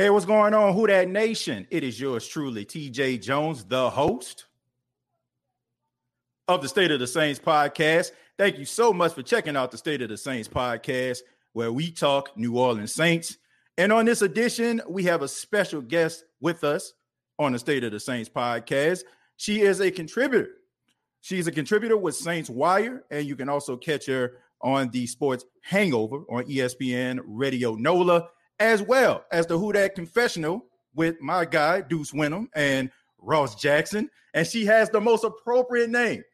Hey, what's going on? Who Dat nation? It is yours truly, TJ Jones, the host of the State of the Saints podcast. Thank you so much for checking out the State of the Saints podcast, where we talk New Orleans Saints. And on this edition, we have a special guest with us on the State of the Saints podcast. She is a contributor. She's a contributor with Saints Wire, and you can also catch her on the Sports Hangover on ESPN Radio NOLA as well as the Who Dat Confessional with my guy Deuce Windham and Ross Jackson. And she has the most appropriate name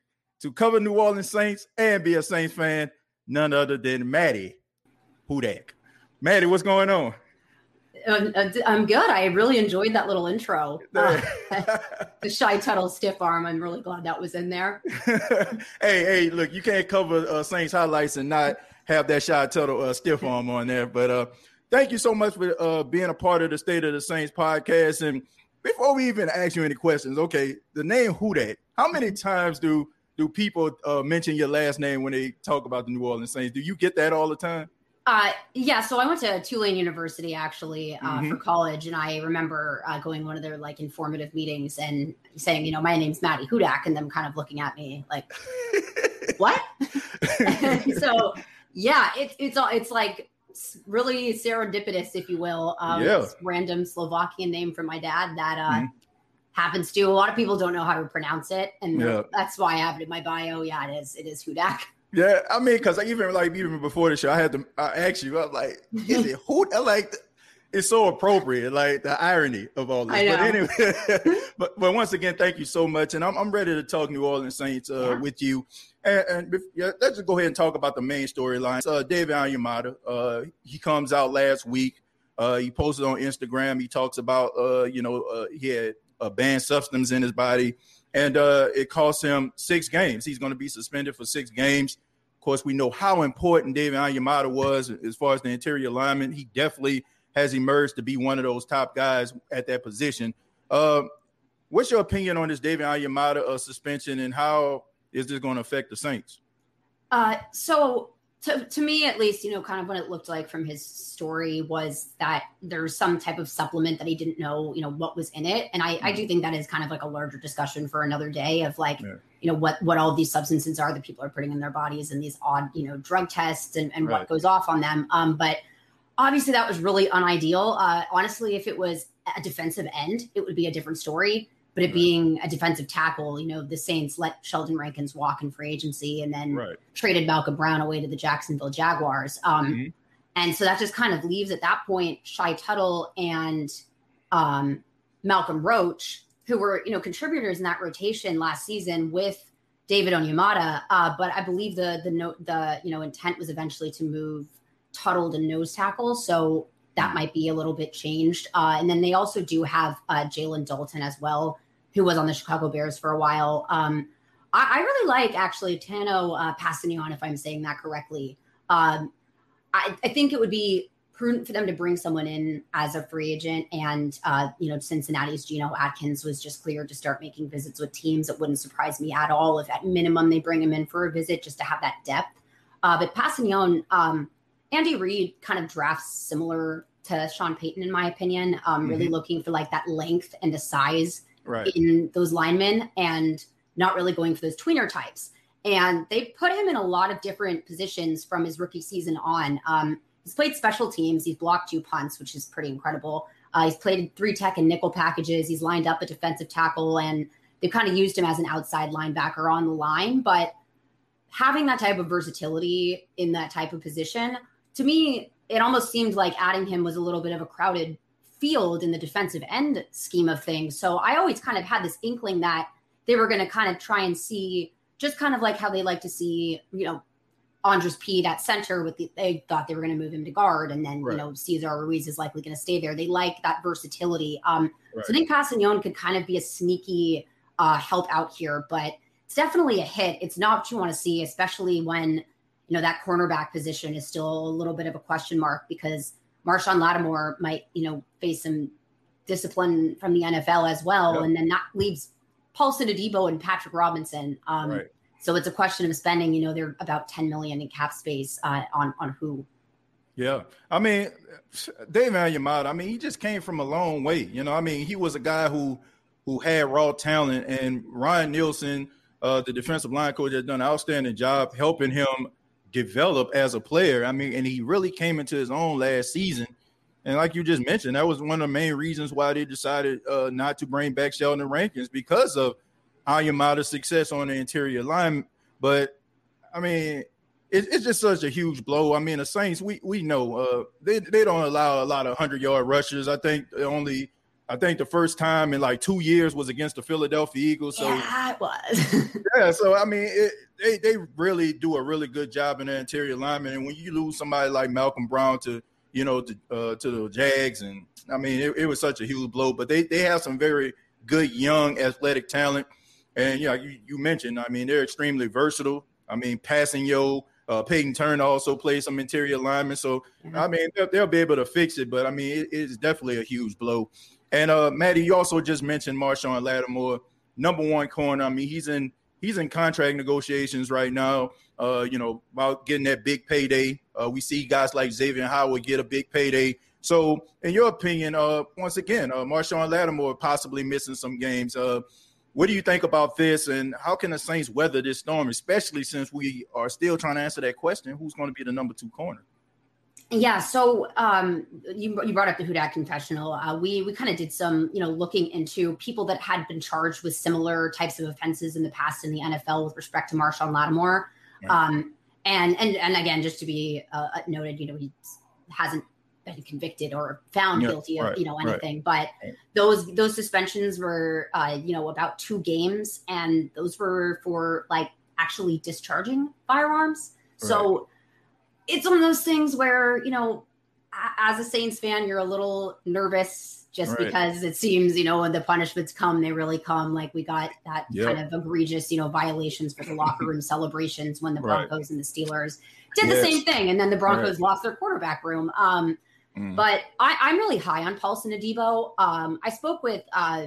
to cover New Orleans Saints and be a Saints fan, none other than Maddy Hudak. Maddy, what's going on? Uh, uh, I'm good. I really enjoyed that little intro. Uh, the shy tuttle stiff arm. I'm really glad that was in there. hey, hey, look, you can't cover uh, Saints highlights and not have that shy tuttle uh, stiff arm on there. But uh, thank you so much for uh, being a part of the State of the Saints podcast. And before we even ask you any questions, okay, the name Who Dat? How many times do do people uh, mention your last name when they talk about the New Orleans Saints? Do you get that all the time? Uh, yeah, so I went to Tulane University actually uh, mm-hmm. for college, and I remember uh, going one of their like informative meetings and saying, you know, my name's Maddy Hudak, and them kind of looking at me like, what? so yeah, it's it's all it's like really serendipitous, if you will. Um, yeah. Random Slovakian name from my dad that uh, mm-hmm. happens to. A lot of people don't know how to pronounce it, and yeah. that's why I have it in my bio. Yeah, it is. It is Hudak. Yeah, I mean, because I even like even before the show, I had to I ask you. I was like, "Is it who?" Like it's so appropriate, like the irony of all this. But anyway, but but once again, thank you so much, and I'm I'm ready to talk New Orleans Saints uh, yeah. with you. And, and yeah, let's just go ahead and talk about the main storyline. Uh, David Onyemata, uh, he comes out last week. Uh, he posted on Instagram. He talks about, uh, you know, uh, he had a banned substance in his body, and uh, it cost him six games. He's going to be suspended for six games. Of course, we know how important David Onyemata was as far as the interior lineman. He definitely has emerged to be one of those top guys at that position. Uh, what's your opinion on this David Onyemata uh, suspension, and how is this going to affect the Saints? Uh, so to, to me at least you know kind of what it looked like from his story was that there's some type of supplement that he didn't know you know what was in it and i, mm-hmm. I do mm-hmm. think that is kind of like a larger discussion for another day of like yeah. you know what what all these substances are that people are putting in their bodies and these odd you know drug tests and, and right. what goes off on them um but obviously that was really unideal uh honestly if it was a defensive end it would be a different story but it right. being a defensive tackle, you know, the Saints let Sheldon Rankins walk in free agency and then right. traded Malcolm Brown away to the Jacksonville Jaguars. Um, mm-hmm. And so that just kind of leaves at that point Shy Tuttle and um, Malcolm Roach, who were, you know, contributors in that rotation last season with David Onyemata. Uh, but I believe the the note the you know intent was eventually to move Tuttle to nose tackle. So that mm. might be a little bit changed. Uh, and then they also do have uh, Jalen Dalton as well, who was on the Chicago Bears for a while. Um, I, I, really like actually Tanoh uh, Kpassagnon, if I'm saying that correctly. Um, I, I, think it would be prudent for them to bring someone in as a free agent. And, uh, you know, Cincinnati's Geno Atkins was just cleared to start making visits with teams. It wouldn't surprise me at all if at minimum they bring him in for a visit just to have that depth. Uh, but Kpassagnon, um, Andy Reid kind of drafts similar to Sean Payton, in my opinion, um, mm-hmm. really looking for like that length and the size right. in those linemen and not really going for those tweener types. And they put him in a lot of different positions from his rookie season on. Um, he's played special teams. He's blocked two punts, which is pretty incredible. Uh, he's played three tech and nickel packages. He's lined up a defensive tackle, and they've kind of used him as an outside linebacker on the line. But having that type of versatility in that type of position, to me, it almost seemed like adding him was a little bit of a crowded field in the defensive end scheme of things. So I always kind of had this inkling that they were going to kind of try and see just kind of like how they like to see, you know, Andrus Peat at center with the, they thought they were going to move him to guard and then, right. you know, Cesar Ruiz is likely going to stay there. They like that versatility. Um, right. So I think Kpassagnon could kind of be a sneaky uh, help out here, but it's definitely a hit. It's not what you want to see, especially when, you know, that cornerback position is still a little bit of a question mark because Marshon Lattimore might, you know, face some discipline from the NFL as well. Yep. And then that leaves Paulson Adebo and Patrick Robinson. Um, right. So it's a question of spending, you know, they're about 10 million in cap space uh, on, on who. Yeah. I mean, Dave Onyemata, I mean, he just came from a long way. You know, I mean, he was a guy who, who had raw talent and Ryan Nielsen, uh, the defensive line coach has done an outstanding job helping him develop as a player. I mean, and he really came into his own last season. And like you just mentioned, that was one of the main reasons why they decided uh, not to bring back Sheldon Rankins because of Onyemata's success on the interior line. But I mean, it, it's just such a huge blow. I mean, the Saints, we we know uh, they they don't allow a lot of hundred yard rushes. I think only I think the first time in like two years was against the Philadelphia Eagles. So yeah, it was. yeah, so I mean, it, they they really do a really good job in the interior lineman. And when you lose somebody like Malcolm Brown to you know to, uh, to the Jags, and I mean, it, it, was such a huge blow. But they they have some very good young athletic talent, and yeah, you, you mentioned, I mean, they're extremely versatile. I mean, Kpassagnon. Uh, Peyton Turner also plays some interior linemen, so mm-hmm. I mean they'll, they'll, be able to fix it. But I mean, it, it's definitely a huge blow. And uh, Maddy, you also just mentioned Marshon Lattimore, number one corner. I mean, he's in he's in contract negotiations right now. Uh, you know, about getting that big payday. Uh, we see guys like Xavier Howard get a big payday. So, in your opinion, uh, once again, uh, Marshon Lattimore possibly missing some games. Uh, what do you think about this, and how can the Saints weather this storm, especially since we are still trying to answer that question: Who's going to be the number two corner? Yeah, so um, you, you brought up the Who Dat confessional. Uh, we we kind of did some, you know, looking into people that had been charged with similar types of offenses in the past in the NFL with respect to Marshon Lattimore. Yeah. Um, and and and again, just to be uh, uh noted, you know, he hasn't been convicted or found yeah, guilty of right, you know anything. Right. But those those suspensions were, uh, you know, about two games, and those were for like actually discharging firearms. Right. So it's one of those things where you know as a saints fan you're a little nervous just right. because it seems you know when the punishments come they really come like we got that yep. kind of egregious you know violations for the locker room celebrations when the broncos right. and the steelers did yes. the same thing and then the broncos right. lost their quarterback room um, mm. but I, am really high on paulson adebo um, i spoke with uh,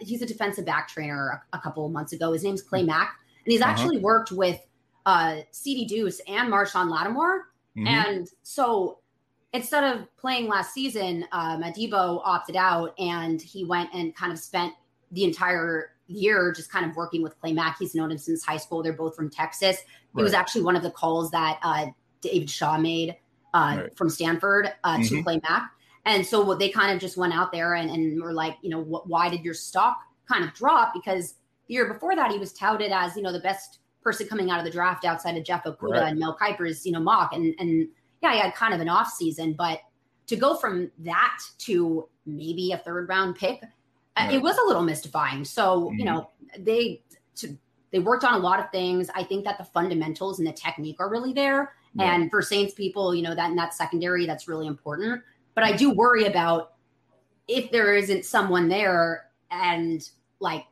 he's a defensive back trainer a, a couple of months ago his name's clay mack and he's uh-huh. actually worked with uh, CD Deuce and Marshon Lattimore Mm-hmm. And so instead of playing last season, um, Adebo opted out and he went and kind of spent the entire year just kind of working with Clay Mack. He's known him since high school. They're both from Texas. Right. was actually one of the calls that uh, David Shaw made uh, right. from Stanford uh, mm-hmm. to Clay Mack. And so what they kind of just went out there and, and were like, you know, wh- why did your stock kind of drop because the year before that he was touted as you know the best person coming out of the draft outside of Jeff Okudah right. and Mel Kiper's you know mock and and yeah he had kind of an off season but to go from that to maybe a third round pick uh, right. it was a little mystifying so mm-hmm. you know they to they worked on a lot of things. I think that the fundamentals and the technique are really there. Yeah. And for Saints people, you know, that in that secondary, that's really important. But I do worry about if there isn't someone there and like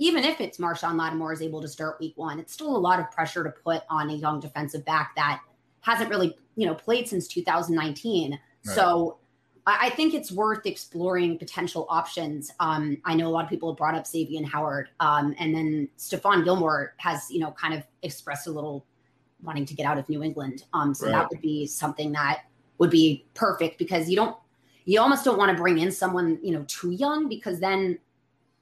even if it's Marshon Lattimore is able to start week one, it's still a lot of pressure to put on a young defensive back that hasn't really, you know, played since 2019. Right. So I think it's worth exploring potential options. Um, I know a lot of people have brought up Xavier Howard, um, and then Stephon Gilmore has, you know, kind of expressed a little wanting to get out of New England. Um, so right. that would be something that would be perfect because you don't, you almost don't want to bring in someone, you know, too young because then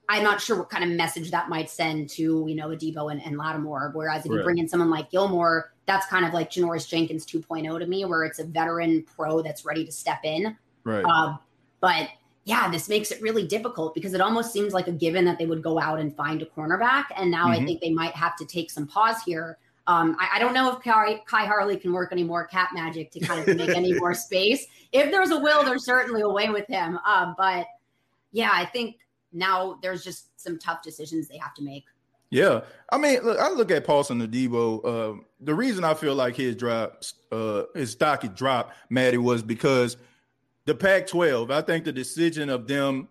I'm not sure what kind of message that might send to, you know, Adebo and, and Lattimore. Whereas if right. you bring in someone like Gilmore, that's kind of like Janoris Jenkins 2.0 to me, where it's a veteran pro that's ready to step in. Right. Uh, but yeah, this makes it really difficult because it almost seems like a given that they would go out and find a cornerback. And now mm-hmm. I think they might have to take some pause here. Um, I, I, don't know if Kai, Khai Harley can work any more cat magic to kind of make any more space. If there's a will, there's certainly a way with him. Um, but yeah, I think now there's just some tough decisions they have to make. Yeah, I mean, look, I look at Paulson Adebo. Uh, the reason I feel like his drop, uh, his stock had dropped, Maddy, was because – the Pac-12. I think the decision of them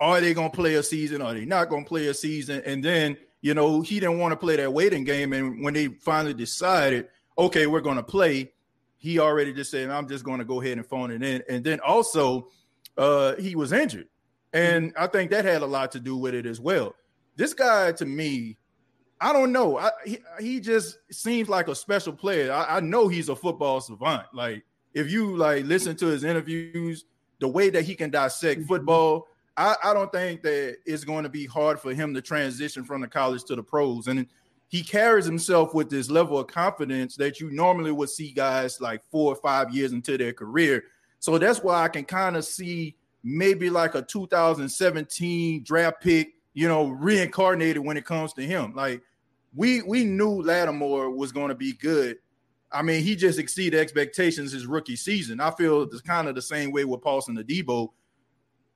are they going to play a season? Are they not going to play a season? And then you know he didn't want to play that waiting game. And when they finally decided, okay, we're going to play, he already just said, I'm just going to go ahead and phone it in. And then also, uh, he was injured, and I think that had a lot to do with it as well. This guy, to me, I don't know. I, he, he just seems like a special player. I, I know he's a football savant. Like if you like listen to his interviews, the way that he can dissect mm-hmm. football, I, I don't think that it's going to be hard for him to transition from the college to the pros. And he carries himself with this level of confidence that you normally would see guys like four or five years into their career. So that's why I can kind of see maybe like a 2017 draft pick, you know, reincarnated when it comes to him. Like we we knew Lattimore was going to be good, I mean, he just exceeded expectations his rookie season. I feel it's kind of the same way with Paulson Adebo.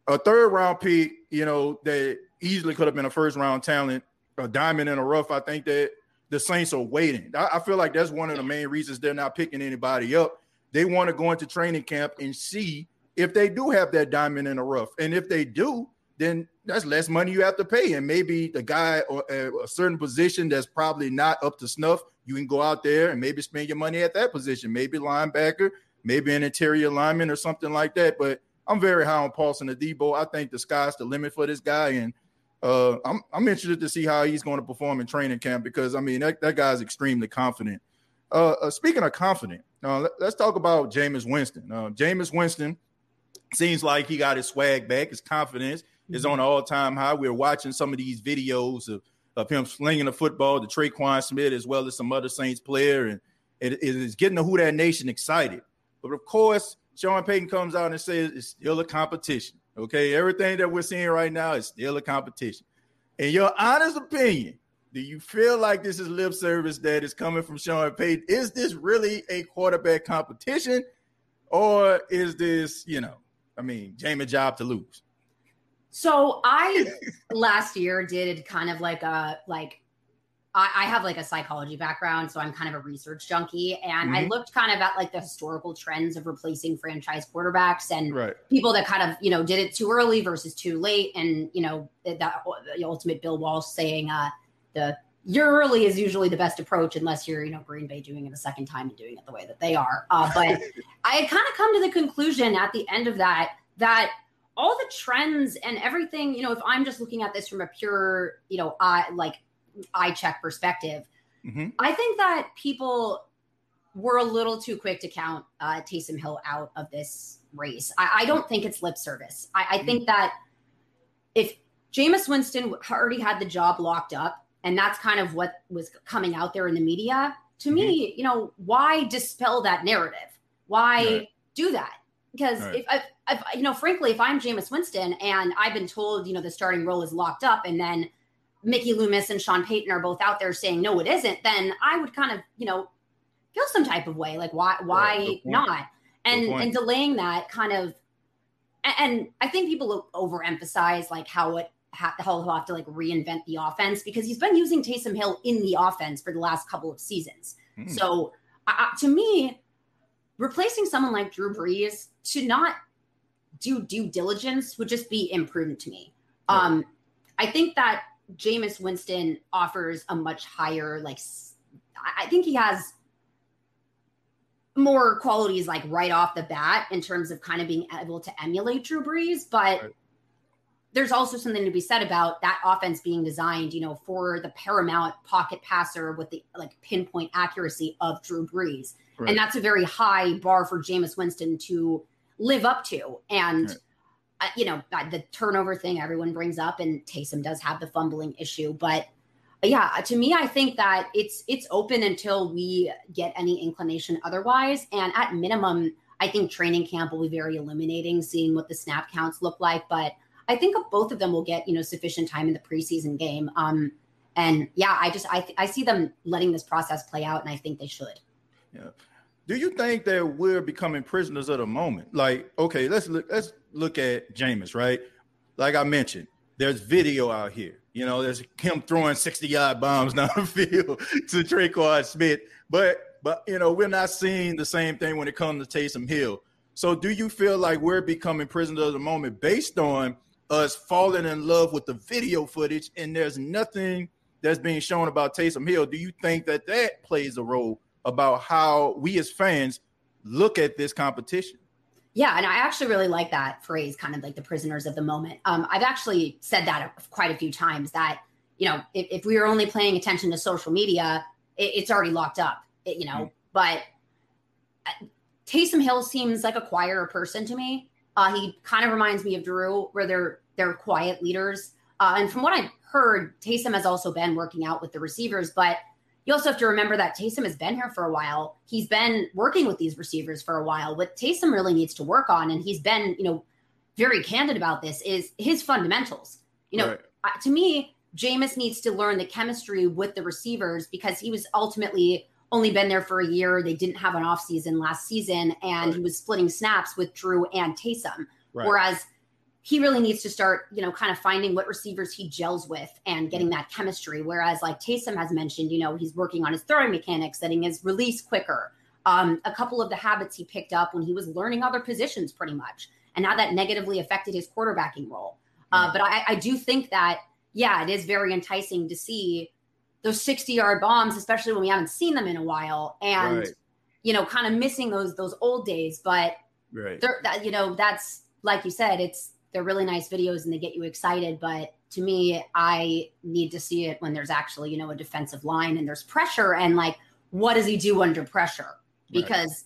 A third round pick, you know, that easily could have been a first round talent, a diamond in a rough. I think that the Saints are waiting. I, I feel like that's one of the main reasons they're not picking anybody up. They want to go into training camp and see if they do have that diamond in the rough. And if they do, then that's less money you have to pay. And maybe the guy or a certain position that's probably not up to snuff you can go out there and maybe spend your money at that position, maybe linebacker, maybe an interior lineman or something like that. But I'm very high on Paulson Adebo. I think the sky's the limit for this guy, and uh, I'm I'm interested to see how he's going to perform in training camp because I mean that, that guy's extremely confident. Uh, uh, speaking of confident, uh, let, us talk about Jameis Winston. Uh, Jameis Winston seems like he got his swag back. His confidence is mm-hmm. on an all time high. We're watching some of these videos of of him slinging the football to Tre'Quan Smith as well as some other Saints player, and it is getting the Who Dat Nation excited. But of course, Sean Payton comes out and says it's still a competition. Okay, everything that we're seeing right now is still a competition. In your honest opinion, do you feel like this is lip service that is coming from Sean Payton? Is this really a quarterback competition, or is this, you know, I mean, Jamie job to lose? So I last year did kind of like a like I, I, have like a psychology background, so I'm kind of a research junkie, and mm-hmm. I looked kind of at like the historical trends of replacing franchise quarterbacks and right. people that kind of you know did it too early versus too late, and you know that the ultimate Bill Walsh saying uh, the year early is usually the best approach unless you're you know Green Bay doing it a second time and doing it the way that they are. Uh, but I had kind of come to the conclusion at the end of that that all the trends and everything, you know, if I'm just looking at this from a pure, you know, eye like eye check perspective, mm-hmm. I think that people were a little too quick to count uh, Taysom Hill out of this race. I, I don't think it's lip service. I, I mm-hmm. think that if Jameis Winston already had the job locked up, and that's kind of what was coming out there in the media. To mm-hmm. me, you know, why dispel that narrative? Why right. do that? Because right. if if, you know, frankly, if I'm Jameis Winston and I've been told, you know, the starting role is locked up, and then Mickey Loomis and Sean Payton are both out there saying no, it isn't, then I would kind of, you know, feel some type of way, like why, why right, not? And and delaying that kind of, and I think people overemphasize like how it how he'll have to like reinvent the offense because he's been using Taysom Hill in the offense for the last couple of seasons. Hmm. So uh, to me, replacing someone like Drew Brees to not do due diligence would just be imprudent to me. Um, I think that Jameis Winston offers a much higher, like, I think he has more qualities like right off the bat in terms of kind of being able to emulate Drew Brees, but right. There's also something to be said about that offense being designed, you know, for the paramount pocket passer with the like pinpoint accuracy of Drew Brees. Right. And that's a very high bar for Jameis Winston to live up to. And right. uh, you know, uh, the turnover thing everyone brings up and Taysom does have the fumbling issue, but uh, yeah, uh, to me, I think that it's it's open until we get any inclination otherwise. And at minimum, I think training camp will be very illuminating, seeing what the snap counts look like. But I think both of them will get you know sufficient time in the preseason game. Um, and yeah, I just I I see them letting this process play out, and I think they should. Yeah. Do you think that we're becoming prisoners of the moment? Like, okay, let's look let's look at Jameis, right? Like I mentioned, there's video out here. You know, there's him throwing 60 yard bombs down the field to Tre'Quan Smith. But but you know, we're not seeing the same thing when it comes to Taysom Hill. So do you feel like we're becoming prisoners of the moment based on us falling in love with the video footage and there's nothing that's being shown about Taysom Hill? Do you think that that plays a role about how we as fans look at this competition? Yeah, and I actually really like that phrase, kind of like the prisoners of the moment. Um, I've actually said that quite a few times that, you know, if, if we are only paying attention to social media, it, it's already locked up, it, you know. Mm. But uh, Taysom Hill seems like a quieter person to me. Uh, he kind of reminds me of Drew, where they're they're quiet leaders. Uh, and from what I've heard, Taysom has also been working out with the receivers, but you also have to remember that Taysom has been here for a while. He's been working with these receivers for a while. What Taysom really needs to work on, and he's been, you know, very candid about this, is his fundamentals. You know, right. to me, Jameis needs to learn the chemistry with the receivers because he was ultimately only been there for a year. They didn't have an offseason last season, and right. he was splitting snaps with Drew and Taysom. Right. Whereas he really needs to start, you know, kind of finding what receivers he gels with and getting that chemistry. Whereas, like Taysom has mentioned, you know, he's working on his throwing mechanics, getting his release quicker. Um, a couple of the habits he picked up when he was learning other positions, pretty much, and how that negatively affected his quarterbacking role. Uh, but I, I do think that, yeah, it is very enticing to see those 60 yard bombs, especially when we haven't seen them in a while, and right. you know, kind of missing those those old days. But right. that, you know, that's like you said, it's they're really nice videos and they get you excited. But to me, I need to see it when there's actually, you know, a defensive line and there's pressure and like, what does he do under pressure? Because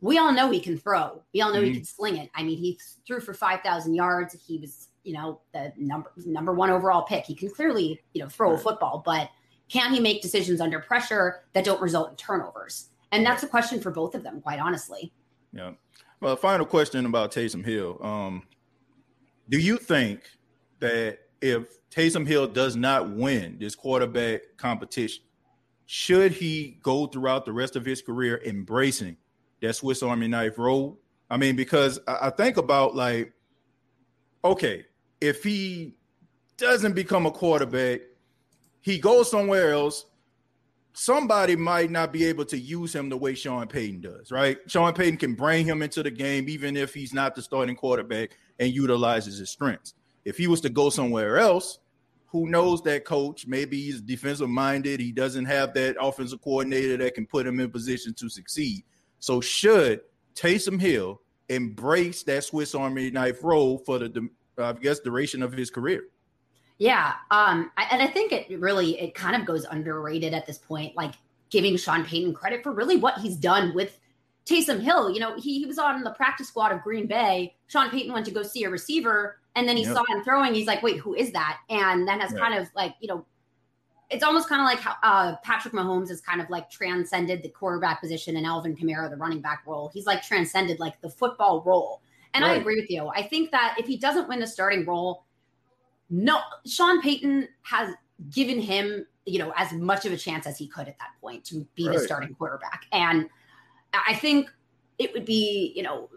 right. we all know he can throw. We all know mm-hmm. he can sling it. I mean, he threw for 5,000 yards. He was, you know, the number number one overall pick. He can clearly, you know, throw right. a football, but can he make decisions under pressure that don't result in turnovers? And that's a question for both of them, quite honestly. Yeah. Well, final question about Taysom Hill. Um, do you think that if Taysom Hill does not win this quarterback competition, should he go throughout the rest of his career embracing that Swiss Army knife role? I mean, because I think about like, okay, if he doesn't become a quarterback, he goes somewhere else. Somebody might not be able to use him the way Sean Payton does, right? Sean Payton can bring him into the game even if he's not the starting quarterback and utilizes his strengths. If he was to go somewhere else, who knows that coach? Maybe he's defensive minded. He doesn't have that offensive coordinator that can put him in position to succeed. So, should Taysom Hill embrace that Swiss Army knife role for the, I guess, duration of his career? Yeah, um, I, and I think it really it kind of goes underrated at this point, like giving Sean Payton credit for really what he's done with Taysom Hill, you know, he, he was on the practice squad of Green Bay. Sean Payton went to go see a receiver, and then he yep. saw him throwing. He's like, wait, who is that? And then has right. kind of like, you know, it's almost kind of like how uh, Patrick Mahomes has kind of like transcended the quarterback position and Alvin Kamara, the running back role. He's like transcended like the football role. And right. I agree with you. I think that if he doesn't win the starting role, no, Sean Payton has given him, you know, as much of a chance as he could at that point to be right. the starting quarterback. And I think it would be, you know,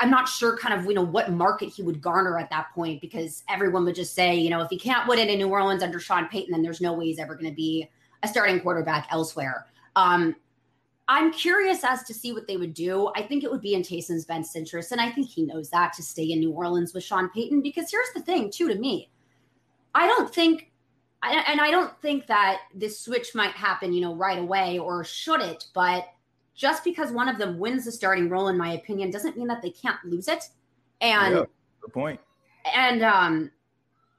I'm not sure kind of, you know, what market he would garner at that point because everyone would just say, you know, if he can't win it in New Orleans under Sean Payton, then there's no way he's ever going to be a starting quarterback elsewhere. Um, I'm curious as to see what they would do. I think it would be in Taysom's best interest, and I think he knows that to stay in New Orleans with Sean Payton. Because here's the thing, too, to me, I don't think, and I don't think that this switch might happen, you know, right away, or should it? But just because one of them wins the starting role, in my opinion, doesn't mean that they can't lose it. And yeah, good point. And um,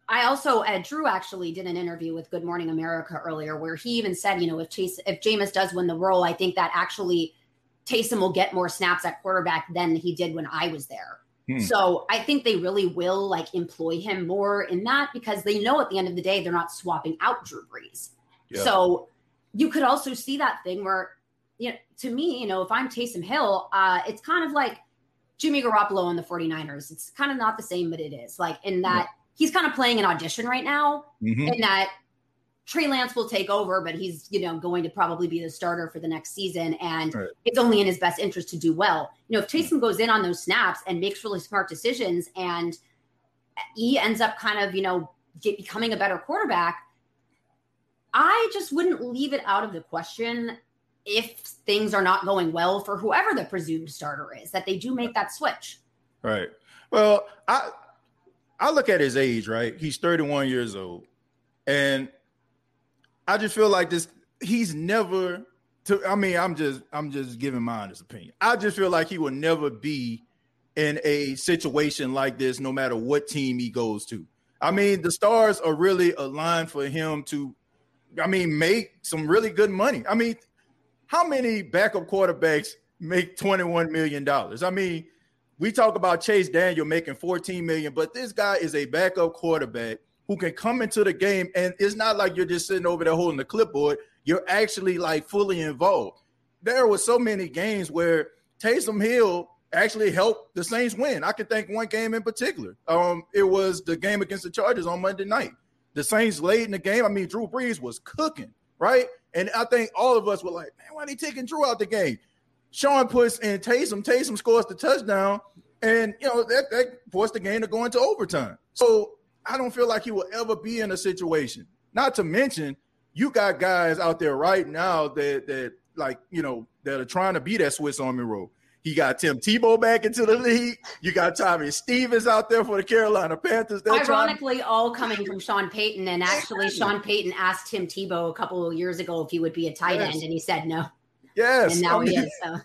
I also, uh, Drew actually did an interview with Good Morning America earlier where he even said, you know, if Chase, if Jameis does win the role, I think that actually Taysom will get more snaps at quarterback than he did when I was there. Hmm. So I think they really will like employ him more in that because they know at the end of the day they're not swapping out Drew Brees. Yeah. So you could also see that thing where, you know, to me, you know, if I'm Taysom Hill, uh, it's kind of like Jimmy Garoppolo and the 49ers. It's kind of not the same, but it is like in that he's kind of playing an audition right now mm-hmm. in that Trey Lance will take over, but he's, you know, going to probably be the starter for the next season. And right. it's only in his best interest to do well. You know, if Taysom goes in on those snaps and makes really smart decisions and he ends up kind of, you know, get, becoming a better quarterback, I just wouldn't leave it out of the question if things are not going well for whoever the presumed starter is, that they do make that switch. Right. Well, I I look at his age, right? He's 31 years old. And I just feel like this, he's never to I mean, I'm just I'm just giving my honest opinion. I just feel like he will never be in a situation like this, no matter what team he goes to. I mean, the stars are really aligned for him to, I mean, make some really good money. I mean, how many backup quarterbacks make $21 million? I mean, we talk about Chase Daniel making 14 million, but this guy is a backup quarterback who can come into the game and it's not like you're just sitting over there holding the clipboard. You're actually like fully involved. There were so many games where Taysom Hill actually helped the Saints win. I can think one game in particular. Um, it was the game against the Chargers on Monday night. The Saints late in the game. I mean, Drew Brees was cooking, right? And I think all of us were like, man, why are they taking Drew out the game? Sean puts in Taysom. Taysom scores the touchdown, and you know that, that forced the game to go into overtime. So I don't feel like he will ever be in a situation. Not to mention, you got guys out there right now that that like you know that are trying to be that Swiss Army role. He got Tim Tebow back into the league. You got Tommy Stevens out there for the Carolina Panthers. They're Ironically, to- all coming from Sean Payton. And actually, Sean Payton asked Tim Tebow a couple of years ago if he would be a tight yes. end, and he said no. Yes. And now I mean, he is. So.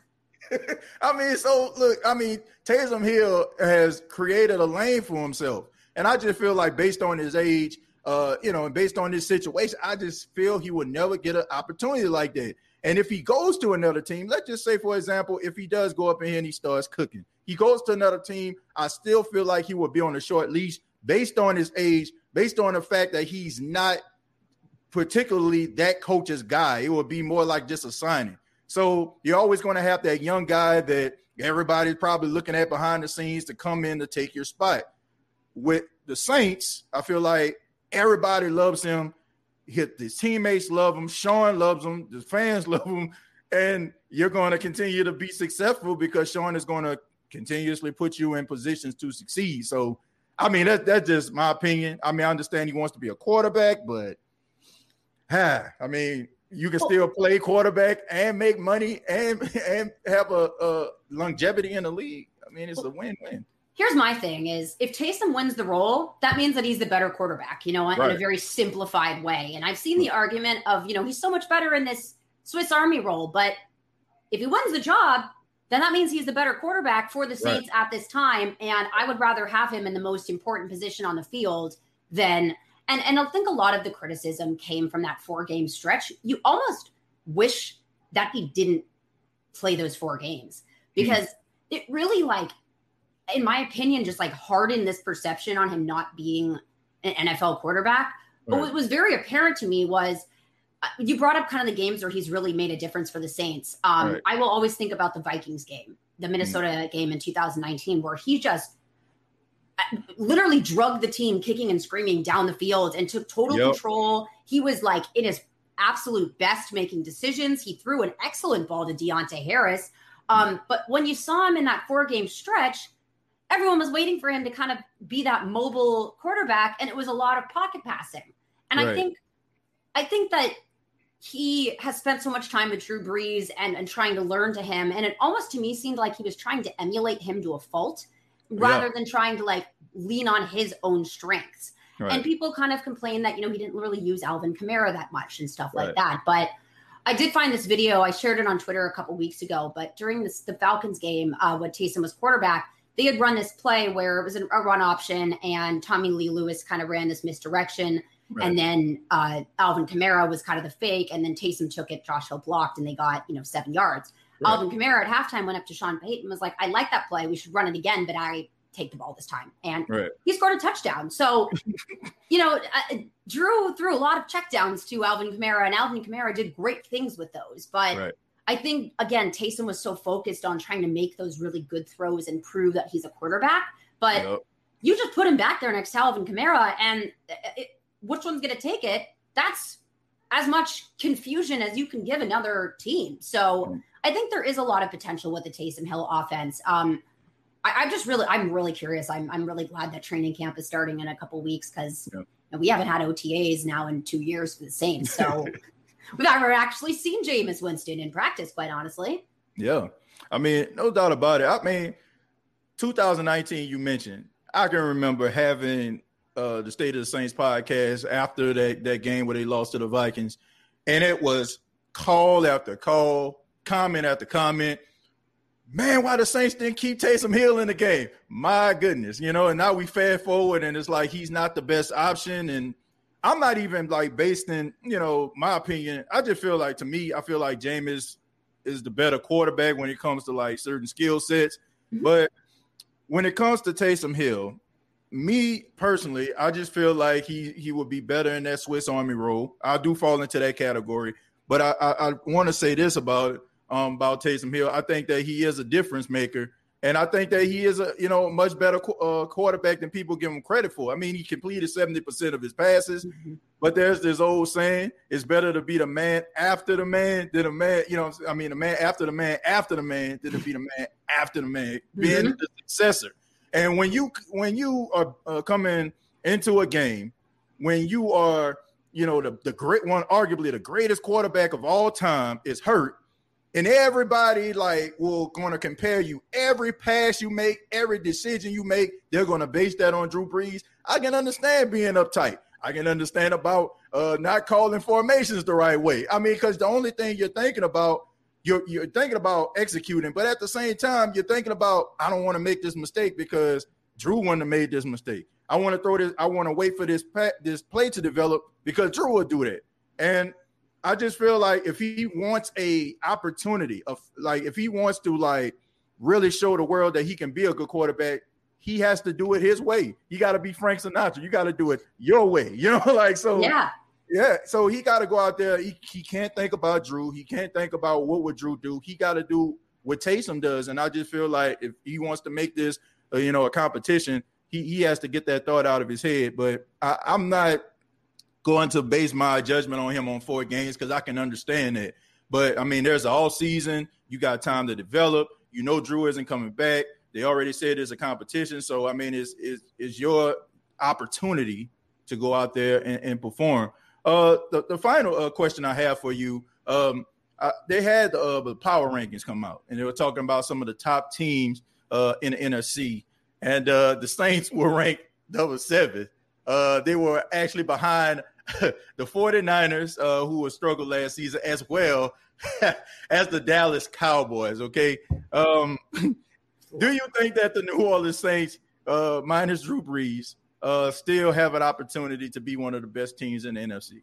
I mean, so look, I mean, Taysom Hill has created a lane for himself. And I just feel like based on his age, uh, you know, and based on this situation, I just feel he will never get an opportunity like that. And if he goes to another team, let's just say, for example, if he does go up in here and he starts cooking, he goes to another team, I still feel like he will be on a short leash based on his age, based on the fact that he's not particularly that coach's guy. It would be more like just a signing. So you're always going to have that young guy that everybody's probably looking at behind the scenes to come in to take your spot. With the Saints, I feel like everybody loves him. His teammates love him. Sean loves him. The fans love him. And you're going to continue to be successful because Sean is going to continuously put you in positions to succeed. So, I mean, that, that's just my opinion. I mean, I understand he wants to be a quarterback, but I mean, you can oh. still play quarterback and make money and and have a, a longevity in the league. I mean, it's a win-win. Here's my thing: is if Taysom wins the role, that means that he's the better quarterback. You know, in, right. in a very simplified way. And I've seen the argument of you know he's so much better in this Swiss Army role, but if he wins the job, then that means he's the better quarterback for the Saints right. at this time. And I would rather have him in the most important position on the field than and and I think a lot of the criticism came from that four game stretch. You almost wish that he didn't play those four games because mm-hmm. it really like in my opinion just like hardened this perception on him not being an NFL quarterback. Right. But what was very apparent to me was uh, you brought up kind of the games where he's really made a difference for the Saints. Um, right. I will always think about the Vikings game the Minnesota mm-hmm. game in 2019 where he just literally drugged the team kicking and screaming down the field and took total yep. control. He was like in his absolute best making decisions. He threw an excellent ball to Deonte Harris. Um, but when you saw him in that four game stretch, everyone was waiting for him to kind of be that mobile quarterback, and it was a lot of pocket passing. And right. I think, I think that he has spent so much time with Drew Brees and, and trying to learn to him, and it almost to me seemed like he was trying to emulate him to a fault rather yeah. than trying to like lean on his own strengths. Right. And people kind of complain that you know he didn't really use Alvin Kamara that much and stuff right. like that, but. I did find this video. I shared it on Twitter a couple weeks ago, but during this, the Falcons game, uh, when Taysom was quarterback, they had run this play where it was a run option and Tommy Lee Lewis kind of ran this misdirection. Right. And then uh, Alvin Kamara was kind of the fake. And then Taysom took it, Josh Hill blocked, and they got, you know, seven yards. Right. Alvin Kamara at halftime went up to Sean Payton was like, I like that play. We should run it again, but I take the ball this time. And right. he scored a touchdown. So, you know, uh, Drew threw a lot of checkdowns to Alvin Kamara, and Alvin Kamara did great things with those. But right. I think again, Taysom was so focused on trying to make those really good throws and prove that he's a quarterback. But yep. you just put him back there next to Alvin Kamara, and it, which one's going to take it? That's as much confusion as you can give another team. So mm. I think there is a lot of potential with the Taysom Hill offense. Um, I, am just really, I'm really curious. I'm, I'm really glad that training camp is starting in a couple weeks because you know, we haven't had OTAs now in two years for the Saints. So We've never actually seen Jameis Winston in practice, quite honestly. Yeah. I mean, no doubt about it. I mean, 2019, you mentioned, I can remember having uh, the State of the Saints podcast after that, that game where they lost to the Vikings, and it was call after call, comment after comment. Man, why the Saints didn't keep Taysom Hill in the game? My goodness, you know. And now we fast forward, and it's like he's not the best option, and I'm not even like based in, you know, my opinion. I just feel like to me, I feel like Jameis is the better quarterback when it comes to like certain skill sets. Mm-hmm. But when it comes to Taysom Hill, me personally, I just feel like he he would be better in that Swiss Army role. I do fall into that category, but I I, I want to say this about um about Taysom Hill. I think that he is a difference maker and I think that he is a you know much better uh, quarterback than people give him credit for. I mean, he completed seventy percent of his passes, mm-hmm. but there's this old saying: it's better to be the man after the man than a man. You know, I mean, the man after the man after the man than to be the man after the man, being mm-hmm. the successor. And when you when you are uh, coming into a game, when you are you know the the great one, arguably the greatest quarterback of all time, is hurt and everybody like will going to compare you. Every pass you make every decision you make they're going to base that on drew brees. I can understand being uptight. I can understand about uh, not calling formations the right way. I mean because the only thing you're thinking about you're, you're thinking about executing but at the same time you're thinking about i don't want to make this mistake because drew wouldn't have made this mistake. I want to throw this i want to wait for this this play to develop because drew will do that. And I just feel like if he wants a opportunity of like if he wants to like really show the world that he can be a good quarterback, he has to do it his way. You got to be Frank Sinatra. You got to do it your way. You know, like so. Yeah. Yeah. So he got to go out there. He, he can't think about Drew. He can't think about what would Drew do. He got to do what Taysom does. And I just feel like if he wants to make this, uh, you know, a competition, he he has to get that thought out of his head. But I, I'm not going to base my judgment on him on four games because I can understand it. But I mean, there's all season. You got time to develop. You know, Drew isn't coming back. They already said there's a competition. So I mean, it's it's, it's your opportunity to go out there and, and perform. Uh, the, the final uh, question I have for you. Um, I, they had uh, the power rankings come out, and they were talking about some of the top teams uh, in the NFC, and uh, the Saints were ranked number seven. Uh, they were actually behind the 49ers, uh, who were struggled last season, as well as the Dallas Cowboys. Okay. Um, do you think that the New Orleans Saints, uh, minus Drew Brees, uh, still have an opportunity to be one of the best teams in the NFC?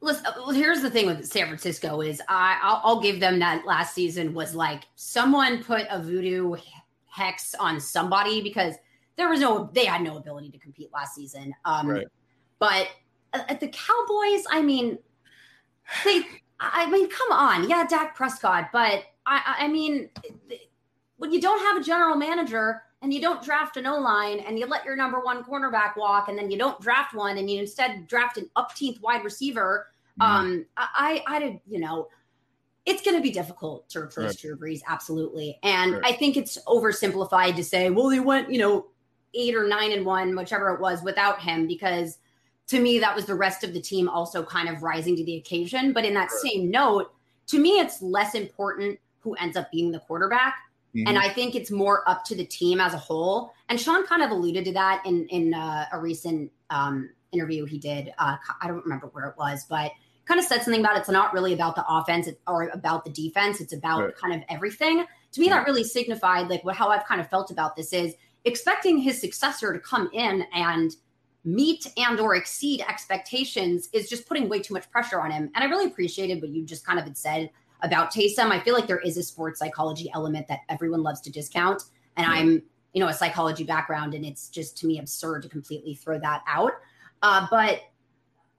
Listen, well, here's the thing with San Francisco is I I'll, I'll, give them that last season was like someone put a voodoo hex on somebody because there was no they had no ability to compete last season. Um, right. But at the Cowboys, I mean, they, I mean, come on, yeah, Dak Prescott, but I, I mean, when you don't have a general manager and you don't draft an O line and you let your number one cornerback walk and then you don't draft one and you instead draft an upteenth wide receiver, mm-hmm. um, I, I, I, you know, it's going to be difficult to replace right. Drew Brees, absolutely. And right. I think it's oversimplified to say, well, they went, you know, eight or nine and one, whichever it was, without him, because to me, that was the rest of the team also kind of rising to the occasion. But in that same note, to me, it's less important who ends up being the quarterback. Mm-hmm. And I think it's more up to the team as a whole. And Sean kind of alluded to that in in uh, a recent um, interview he did. Uh, I don't remember where it was, but kind of said something about it's not really about the offense or about the defense. It's about right. kind of everything. To me, that really signified like what how I've kind of felt about this is expecting his successor to come in and meet and or exceed expectations is just putting way too much pressure on him. And I really appreciated what you just kind of had said about Taysom. I feel like there is a sports psychology element that everyone loves to discount. And I'm, you know, a psychology background, and it's just to me absurd to completely throw that out. Uh, but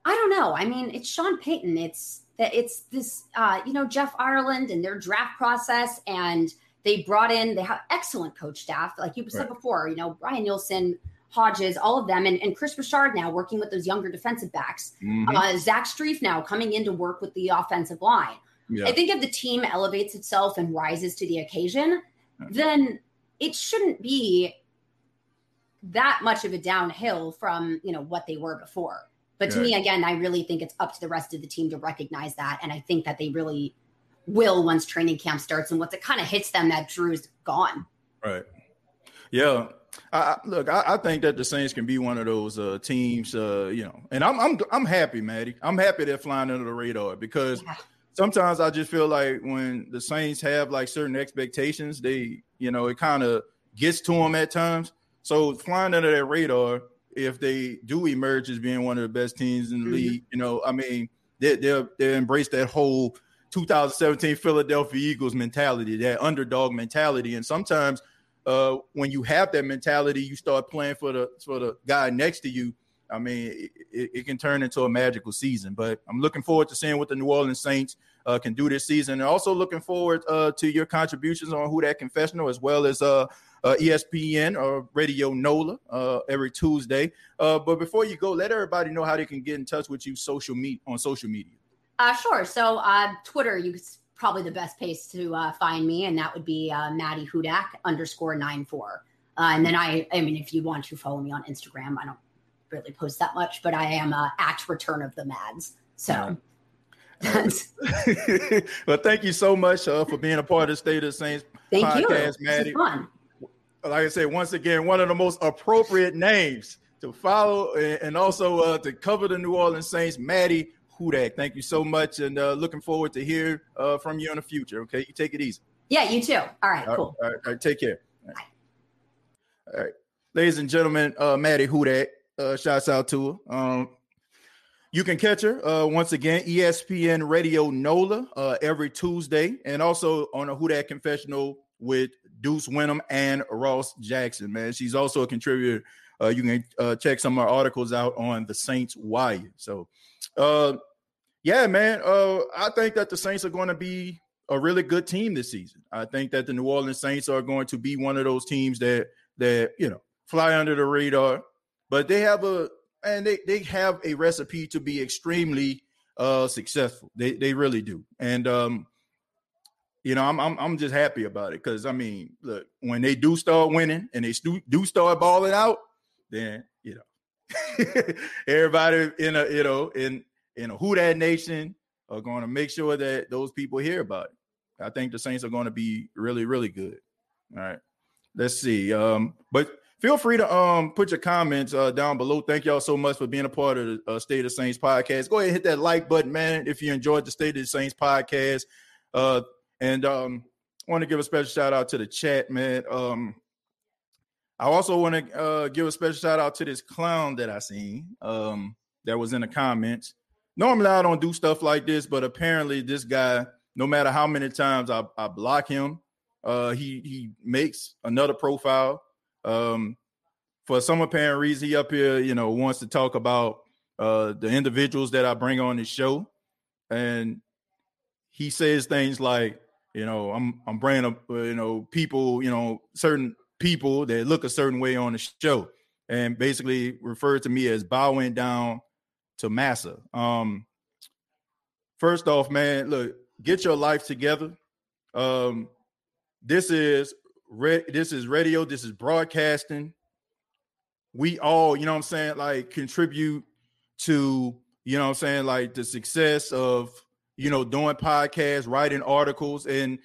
I don't know. I mean, it's Sean Payton. It's that it's this, uh, you know, Jeff Ireland and their draft process, and they brought in. They have excellent coach staff, like you said right. before. You know, Brian Nielsen, Hodges, all of them, and, and Kris Richard now working with those younger defensive backs. Mm-hmm. Uh, Zach Strief now coming in to work with the offensive line. Yeah. I think if the team elevates itself and rises to the occasion, then it shouldn't be that much of a downhill from you know what they were before. But to me, again, I really think it's up to the rest of the team to recognize that. And I think that they really will once training camp starts. And once it kind of hits them that Drew's gone. Right. Yeah. I, look, I, I, think that the Saints can be one of those uh, teams, uh, you know, and I'm I'm I'm happy, Maddy. I'm happy they're flying under the radar because sometimes I just feel like when the Saints have like certain expectations, they, you know, it kind of gets to them at times. So flying under that radar, if they do emerge as being one of the best teams in the mm-hmm. league. You know, I mean, they they they embrace that whole 2017 Philadelphia Eagles mentality, that underdog mentality, and sometimes uh, when you have that mentality, you start playing for the for the guy next to you. I mean, it, it, can turn into a magical season. But I'm looking forward to seeing what the New Orleans Saints uh, can do this season, and also looking forward uh, to your contributions on Who Dat Confessional, as well as uh, uh, ESPN or Radio NOLA uh, every Tuesday. Uh, but before you go, let everybody know how they can get in touch with you social media on social media. Sure. So uh, Twitter, you probably the best place to uh, find me, and that would be uh, Maddy Hudak underscore nine four. Uh, and then I, I mean, if you want to follow me on Instagram, I don't really post that much, but I am uh, at Return of the Mads. So. well, thank you so much uh, for being a part of the State of Saints thank podcast, you. Maddy. Like I said, once again, one of the most appropriate names to follow and also uh, to cover the New Orleans Saints, Maddy Hudak. Thank you so much, and uh, looking forward to hear uh, from you in the future. Okay, you take it easy. Yeah, you too. All right, cool. All right, all right take care. All right. all right. ladies and gentlemen, uh, Maddy Hudak. Uh, shouts out to her. Um, you can catch her uh, once again, ESPN Radio NOLA uh, every Tuesday, and also on a Who Dat Confessional with Deuce Windham and Ross Jackson, man. She's also a contributor. Uh, you can uh, check some of our articles out on the Saints Wire. So, uh, yeah, man, uh, I think that the Saints are going to be a really good team this season. I think that the New Orleans Saints are going to be one of those teams that that you know fly under the radar, but they have a and they they have a recipe to be extremely uh successful. They they really do. And um you know, I'm I'm I'm just happy about it because I mean, look, when they do start winning and they do, do start balling out, then you know, everybody in a you know in in a Who Dat Nation are going to make sure that those people hear about it. I think the Saints are going to be really really good. All right, let's see. Um, but feel free to um put your comments uh down below. Thank y'all so much for being a part of the uh, State of Saints podcast. Go ahead and hit that like button, man. If you enjoyed the State of the Saints podcast. Uh, and um, want to give a special shout out to the chat, man. Um, I also want to uh, give a special shout out to this clown that I seen um, that was in the comments. Normally, I don't do stuff like this, but apparently, this guy, no matter how many times I, I block him, uh, he he makes another profile. Um, for some apparent reason, he up here, you know, wants to talk about uh, the individuals that I bring on the show, and he says things like, you know, I'm I'm bringing up uh, you know people, you know, certain people that look a certain way on the show, and basically refer to me as bowing down to massa. Um, first off, man, look, get your life together. Um, this is re- this is radio, this is broadcasting. We all, you know what I'm saying, like contribute to, you know what I'm saying, like the success of, you know, doing podcasts, writing articles. And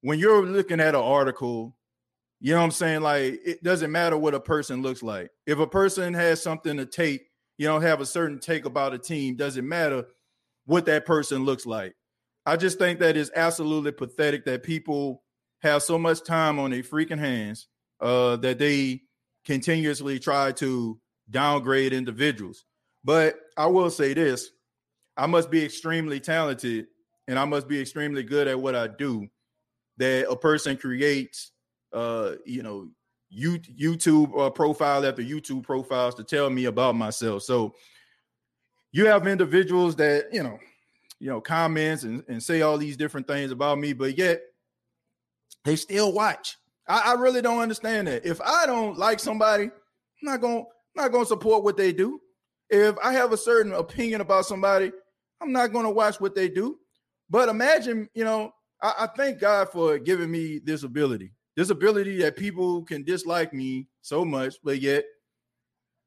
when you're looking at an article, you know what I'm saying? Like it doesn't matter what a person looks like. If a person has something to take, you don't have a certain take about a team, doesn't matter what that person looks like. I just think that is absolutely pathetic that people have so much time on their freaking hands uh, that they continuously try to downgrade individuals. But I will say this I must be extremely talented and I must be extremely good at what I do that a person creates, uh, you know, YouTube uh, profile after YouTube profiles to tell me about myself. So you have individuals that, you know, you know, comments and, and say all these different things about me, but yet they still watch. I, I really don't understand that. If I don't like somebody, I'm not gonna not gonna support what they do. If I have a certain opinion about somebody, I'm not gonna watch what they do. But imagine, you know, I, I thank God for giving me this ability. This ability that people can dislike me so much, but yet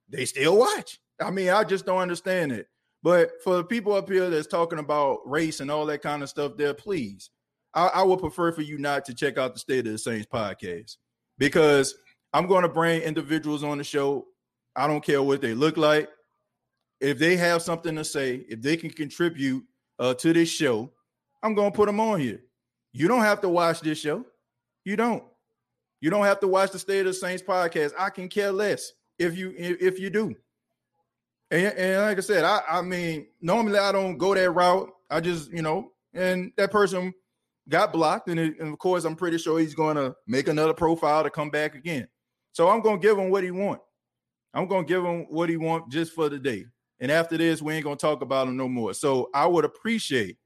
they still watch. I mean, I just don't understand it. But for the people up here that's talking about race and all that kind of stuff, there, please, I, I would prefer for you not to check out the State of the Saints podcast because I'm going to bring individuals on the show. I don't care what they look like. If they have something to say, if they can contribute uh, to this show, I'm going to put them on here. You don't have to watch this show. You don't. You don't have to watch the State of the Saints podcast. I can care less if you if you do. And, and like I said, I, I mean, normally I don't go that route. I just, you know, and that person got blocked. And, it, and of course, I'm pretty sure he's going to make another profile to come back again. So I'm going to give him what he want. I'm going to give him what he want just for the day. And after this, we ain't going to talk about him no more. So I would appreciate,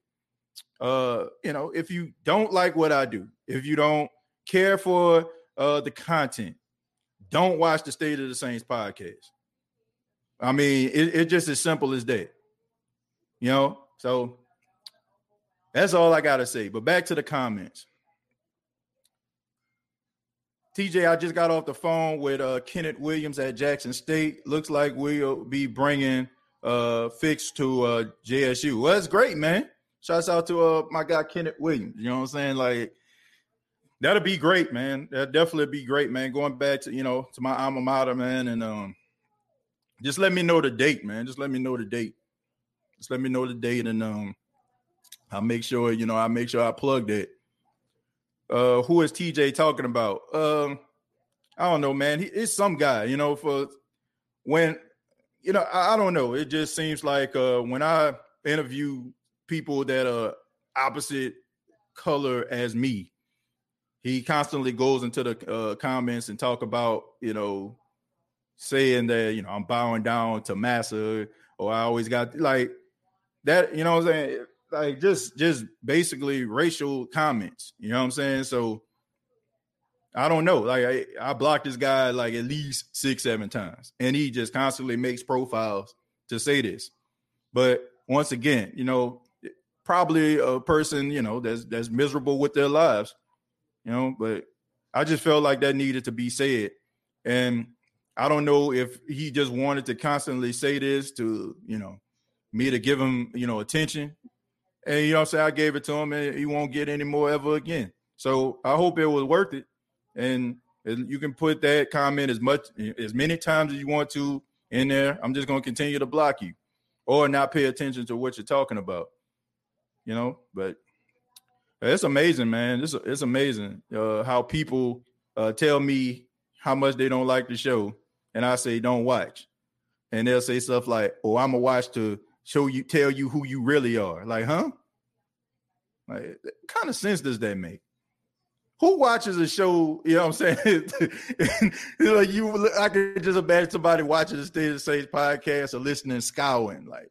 uh, you know, if you don't like what I do, if you don't care for uh the content, don't watch the State of the Saints podcast. I mean, it, it's just as simple as that. You know, so that's all I gotta say. But back to the comments. TJ, I just got off the phone with uh, Kenneth Williams at Jackson State. Looks like we'll be bringing uh, Fix to uh, JSU. Well, that's great, man. Shouts out to uh, my guy Kenneth Williams. You know what I'm saying? Like that'll be great, man. That'll definitely be great, man. Going back to you know to my alma mater, man, and um, just let me know the date, man. Just let me know the date. Just let me know the date, and um, I'll make sure you know I make sure I plug that. Uh, who is TJ talking about? Um, I don't know, man. He, it's some guy, you know. For when you know, I, I don't know. It just seems like uh, when I interview people that are opposite color as me, he constantly goes into the uh, comments and talk about you know saying that you know I'm bowing down to massa or I always got like that, you know what I'm saying? Like just just basically racial comments, you know what I'm saying? So I don't know. Like I, I blocked this guy like at least six, seven times, and he just constantly makes profiles to say this. But once again, you know, probably a person, you know, that's that's miserable with their lives, you know. But I just felt like that needed to be said, and I don't know if he just wanted to constantly say this to, you know, me to give him, you know, attention. And you know I'm? I gave it to him and he won't get any more ever again. So I hope it was worth it. And you can put that comment as much as many times as you want to in there. I'm just gonna continue to block you or not pay attention to what you're talking about. You know, but it's amazing, man. It's it's amazing uh, how people uh, tell me how much they don't like the show and I say don't watch, and they'll say stuff like, "Oh, I'm gonna watch to show you, tell you who you really are." Like, huh? Like, kind of sense does that make? Who watches a show? You know what I'm saying? know, you I could just imagine somebody watching the State of Saints podcast or listening scowling, like,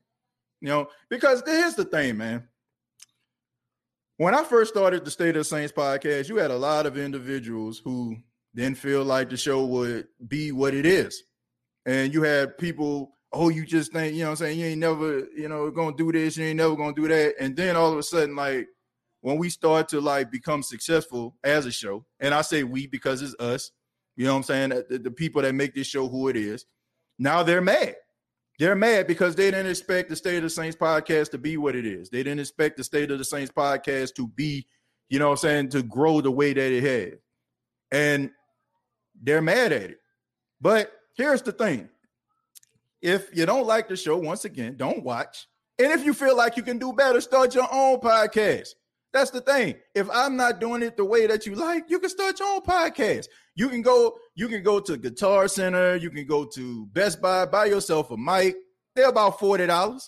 you know, because here's the thing, man. When I first started the State of the Saints podcast, you had a lot of individuals who didn't feel like the show would be what it is. And you had people, oh, you just think, you know I'm saying, you ain't never, you know, gonna do this, you ain't never gonna do that. And then all of a sudden, like when we start to like become successful as a show, and I say we because it's us, you know what I'm saying? The, the people that make this show who it is, now they're mad. They're mad because they didn't expect the State of the Saints podcast to be what it is. They didn't expect the State of the Saints podcast to be, you know what I'm saying, to grow the way that it had. And they're mad at it. But here's the thing if you don't like the show, once again, don't watch. And if you feel like you can do better, start your own podcast. That's the thing. If I'm not doing it the way that you like, you can start your own podcast. You can go, you can go to Guitar Center, you can go to Best Buy, buy yourself a mic. They're about $40.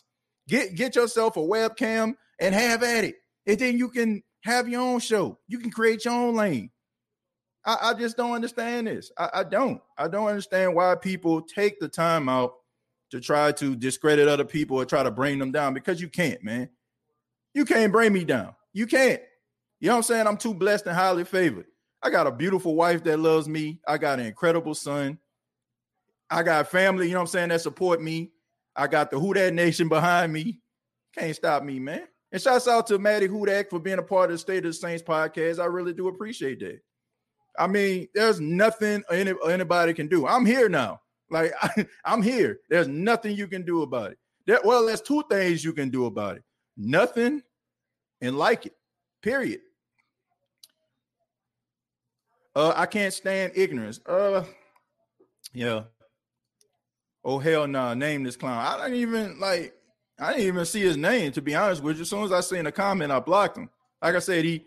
Get get yourself a webcam and have at it. And then you can have your own show. You can create your own lane. I, I just don't understand this. I, I don't. I don't understand why people take the time out to try to discredit other people or try to bring them down because you can't, man. You can't bring me down. You can't. You know what I'm saying? I'm too blessed and highly favored. I got a beautiful wife that loves me. I got an incredible son. I got family, you know what I'm saying, that support me. I got the Who Dat Nation behind me. Can't stop me, man. And shouts out to Maddy Hudak for being a part of the State of the Saints podcast. I really do appreciate that. I mean, there's nothing any, anybody can do. I'm here now. Like I, am here. There's nothing you can do about it. There, well, there's two things you can do about it. Nothing and like it. Period. Uh, I can't stand ignorance. Uh, yeah. Oh hell no! Nah. Name this clown. I didn't even like. I didn't even see his name. To be honest with you, as soon as I seen a comment, I blocked him. Like I said, he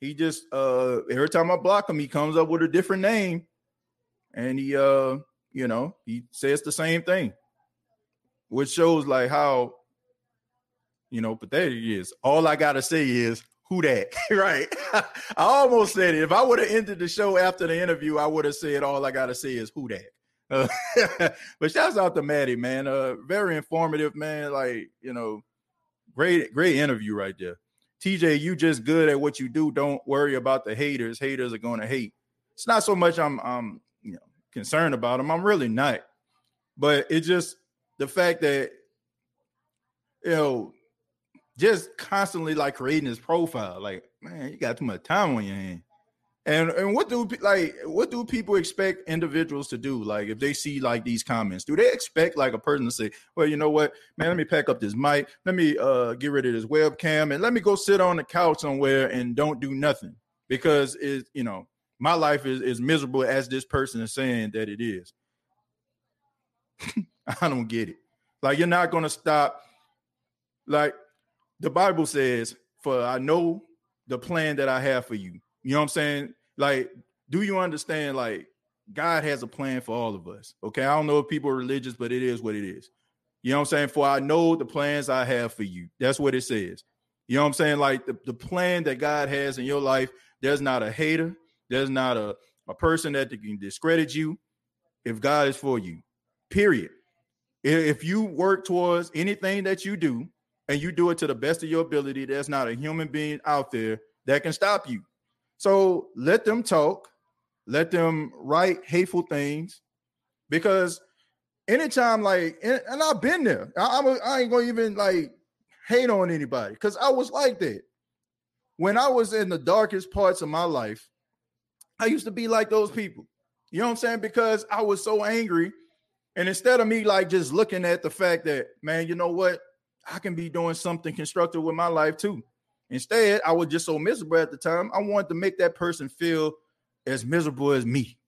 he just uh every time I block him, he comes up with a different name, and he uh you know he says the same thing, which shows like how you know pathetic he is. All I gotta say is who dat right? I almost said it. If I would have ended the show after the interview, I would have said all I gotta say is who dat. Uh, but shouts out to Maddy, man. Uh, very informative, man. Like you know, great, great interview right there. TJ, you just good at what you do. Don't worry about the haters. Haters are going to hate. It's not so much I'm I'm you know concerned about them. I'm really not. But it's just the fact that you know just constantly like creating his profile. Like, man, you got too much time on your hand. And and what do like what do people expect individuals to do? Like if they see like these comments, do they expect like a person to say, "Well, you know what, man, let me pack up this mic, let me uh get rid of this webcam, and let me go sit on the couch somewhere and don't do nothing because it you know my life is is miserable as this person is saying that it is." I don't get it. Like you're not gonna stop. Like the Bible says, "For I know the plan that I have for you." You know what I'm saying? Like, do you understand? Like, God has a plan for all of us. Okay. I don't know if people are religious, but it is what it is. You know what I'm saying? For I know the plans I have for you. That's what it says. You know what I'm saying? Like the, the plan that God has in your life, there's not a hater, there's not a, a person that can discredit you if God is for you. Period. If you work towards anything that you do and you do it to the best of your ability, there's not a human being out there that can stop you. So let them talk, let them write hateful things, because anytime like, and, and I've been there. I, I'm a, I ain't gonna even like hate on anybody because I was like that when I was in the darkest parts of my life. I used to be like those people. You know what I'm saying? Because I was so angry. And instead of me like just looking at the fact that, man, you know what? I can be doing something constructive with my life too. Instead, I was just so miserable at the time. I wanted to make that person feel as miserable as me.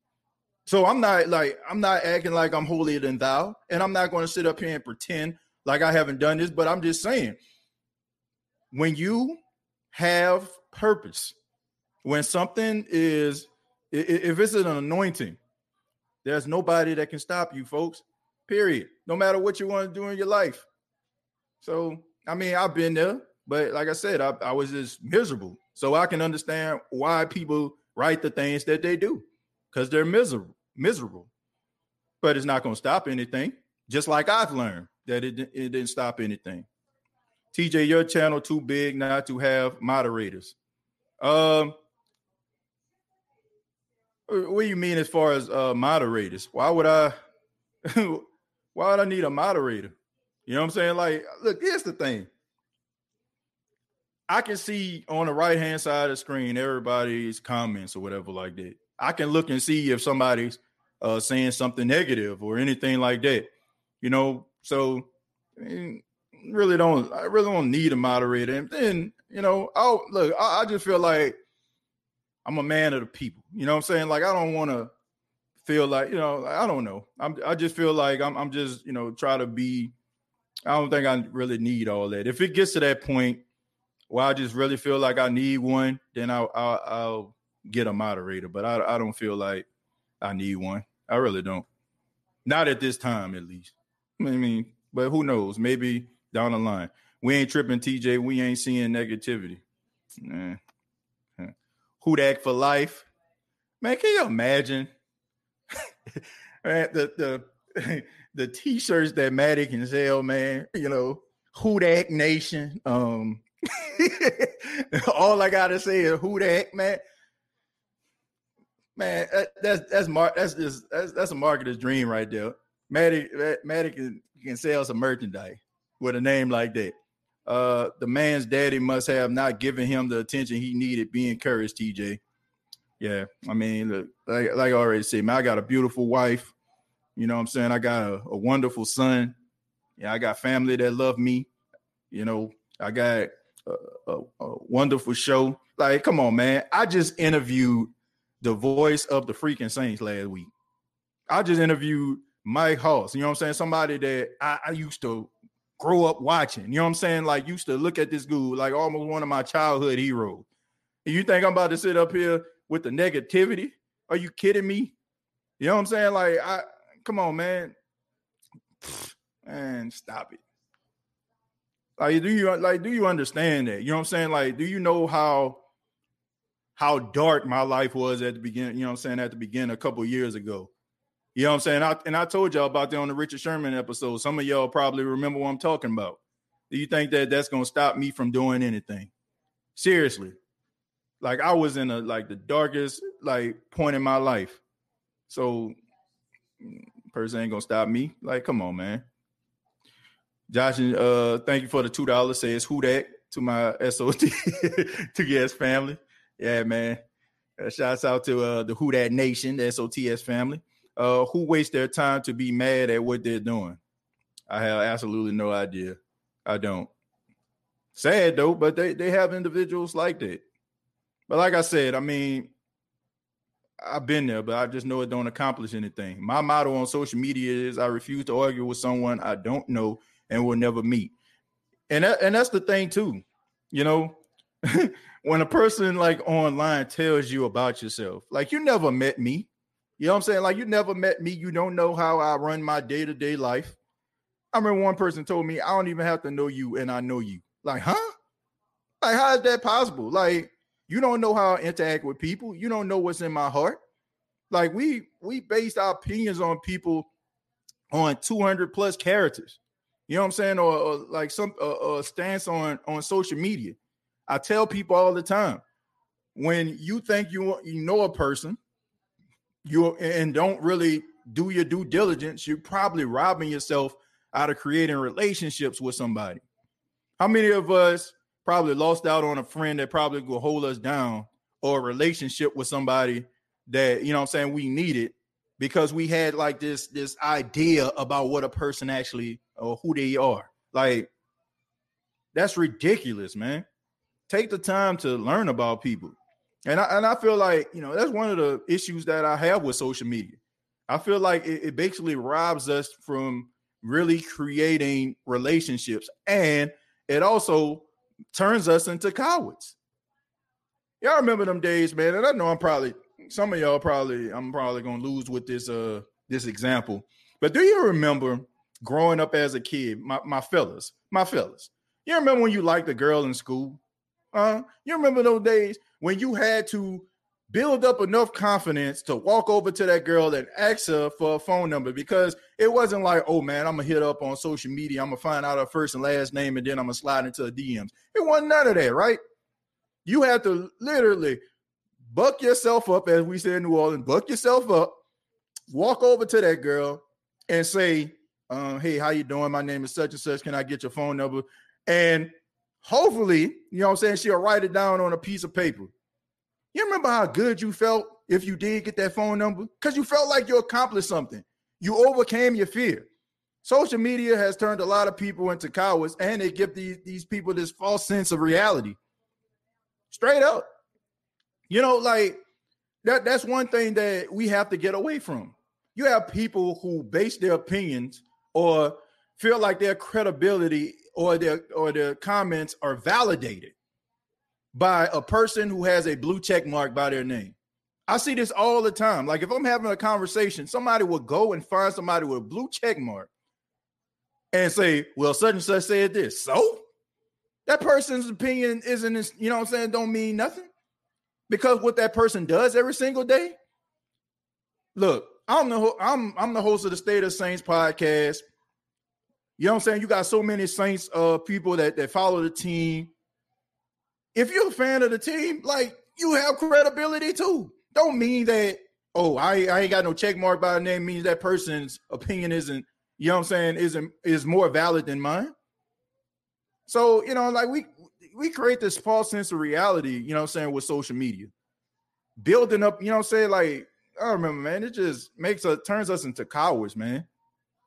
So I'm not like I'm not acting like I'm holier than thou, and I'm not going to sit up here and pretend like I haven't done this. But I'm just saying, when you have purpose, when something is, if it's an anointing, there's nobody that can stop you, folks. Period. No matter what you want to do in your life. So I mean, I've been there. But like I said, I, I was just miserable. So I can understand why people write the things that they do because they're miserable, miserable. But it's not going to stop anything. Just like I've learned that it, it didn't stop anything. TJ, your channel too big not to have moderators. Um, what do you mean as far as uh moderators? Why would I? why would I need a moderator? You know what I'm saying? Like, look, here's the thing. I can see on the right hand side of the screen everybody's comments or whatever like that. I can look and see if somebody's uh, saying something negative or anything like that. You know, so I mean, really don't I really don't need a moderator. And then you know, oh look, I, I just feel like I'm a man of the people. You know what I'm saying? Like I don't want to feel like you know I don't know. I'm I just feel like I'm I'm just you know try to be. I don't think I really need all that. If it gets to that point where I just really feel like I need one, then I'll I'll, I'll get a moderator. But I I don't feel like I need one. I really don't. Not at this time, at least. I mean, but who knows? Maybe down the line. We ain't tripping, TJ. We ain't seeing negativity. Man. Hudak for life. Man, can you imagine? the the the t-shirts that Maddy can sell, man. You know, Hudak Nation. Um, all I gotta say is Hudak, man. Man, that, that's that's mar- that's just that's that's a marketer's dream right there. Maddy, Maddy can, can sell some merchandise with a name like that. Uh, the man's daddy must have not given him the attention he needed. Be encouraged, TJ. Yeah, I mean, look, like, like I already said, man, I got a beautiful wife. You know what I'm saying? I got a, a wonderful son. Yeah, I got family that love me. You know, I got a, a, a wonderful show. Like, come on, man. I just interviewed the voice of the freaking Saints last week. I just interviewed Mike Hoss. You know what I'm saying? Somebody that I, I, used to grow up watching. You know what I'm saying? Like used to look at this dude like almost one of my childhood heroes. And you think I'm about to sit up here with the negativity? Are you kidding me? You know what I'm saying? Like, I come on, man. Man, stop it. Like, do you like do you understand that? You know what I'm saying? Like, do you know how how dark my life was at the beginning? You know what I'm saying? At the beginning, a couple years ago. You know what I'm saying? I, and I told y'all about that on the Richard Sherman episode. Some of y'all probably remember what I'm talking about. Do you think that that's going to stop me from doing anything? Seriously. Like I was in a like the darkest like point in my life. So person ain't to stop me. Like come on, man. Josh, uh thank you for the $2 says who that to my SOT to guest family. Yeah, man. Uh, shouts out to uh the Who Dat Nation, the SOTS family uh, who waste their time to be mad at what they're doing? I have absolutely no idea. I don't. Sad though, but they, they have individuals like that. But like I said, I mean, I've been there, but I just know it don't accomplish anything. My motto on social media is I refuse to argue with someone I don't know and will never meet. And that, and that's the thing too. You know, when a person like online tells you about yourself, like you never met me. You know what I'm saying? Like you never met me. You don't know how I run my day-to-day life. I remember one person told me, I don't even have to know you and I know you. Like, huh? Like, how is that possible? Like, you don't know how I interact with people. You don't know what's in my heart. Like, we we based our opinions on people on 200 plus characters. You know what I'm saying? Or, or like some uh, stance on on social media. I tell people all the time when you think you you know a person you and don't really do your due diligence, you're probably robbing yourself out of creating relationships with somebody. How many of us probably lost out on a friend that probably will hold us down or a relationship with somebody that you know I'm saying we needed because we had like this this idea about what a person actually or who they are. Like that's ridiculous, man. Take the time to learn about people. And I, and I feel like, you know, that's one of the issues that I have with social media. I feel like it, it basically robs us from really creating relationships and it also turns us into cowards. Y'all remember them days, man. And I know I'm probably some of y'all probably I'm probably gonna lose with this uh this example. But do you remember growing up as a kid, my, my fellas, my fellas? You remember when you liked a girl in school? Uh, you remember those days when you had to build up enough confidence to walk over to that girl and ask her for a phone number because it wasn't like, oh man, I'm gonna hit up on social media, I'm gonna find out her first and last name, and then I'm gonna slide into the DMs. It wasn't none of that, right? You had to literally buck yourself up, as we say in New Orleans, buck yourself up, walk over to that girl and say, um, hey, how you doing? My name is such and such. Can I get your phone number? And hopefully, you know what I'm saying, she'll write it down on a piece of paper. You remember how good you felt if you did get that phone number? Because you felt like you accomplished something. You overcame your fear. Social media has turned a lot of people into cowards, and they give these, these people this false sense of reality. Straight up. You know, like that, that's one thing that we have to get away from. You have people who base their opinions or feel like their credibility or their or their comments are validated by a person who has a blue check mark by their name. I see this all the time. Like if I'm having a conversation, somebody will go and find somebody with a blue check mark and say, "Well, such and such said this." So that person's opinion isn't, you know, what I'm saying, don't mean nothing because what that person does every single day. Look, I'm the I'm I'm the host of the State of Saints podcast. You know what I'm saying? You got so many Saints uh people that, that follow the team. If you're a fan of the team, like you have credibility too. Don't mean that, oh, I, I ain't got no check mark by name means that person's opinion isn't, you know what I'm saying, isn't is more valid than mine. So, you know, like we we create this false sense of reality, you know what I'm saying, with social media. Building up, you know what I'm saying? Like, I remember, man, it just makes us turns us into cowards, man.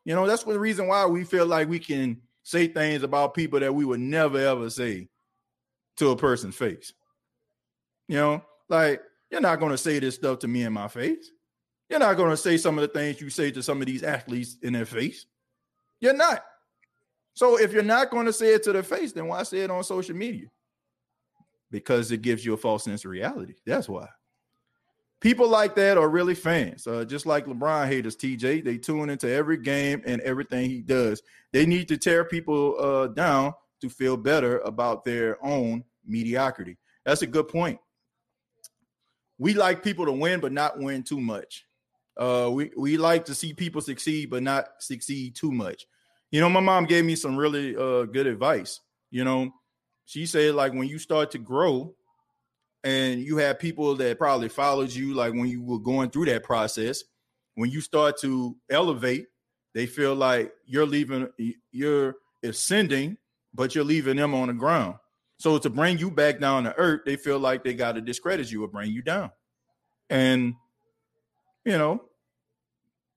You know, that's the reason why we feel like we can say things about people that we would never ever say to a person's face. You know, like you're not going to say this stuff to me in my face. You're not going to say some of the things you say to some of these athletes in their face. You're not. So if you're not going to say it to their face, then why say it on social media? Because it gives you a false sense of reality. That's why people like that are really fans. Uh, just like LeBron haters, TJ, they tune into every game and everything he does. They need to tear people uh, down to feel better about their own mediocrity. That's a good point. We like people to win, but not win too much. Uh, we we like to see people succeed, but not succeed too much. You know, my mom gave me some really uh, good advice. You know, she said like when you start to grow, and you have people that probably followed you like when you were going through that process when you start to elevate they feel like you're leaving you're ascending but you're leaving them on the ground so to bring you back down to earth they feel like they got to discredit you or bring you down and you know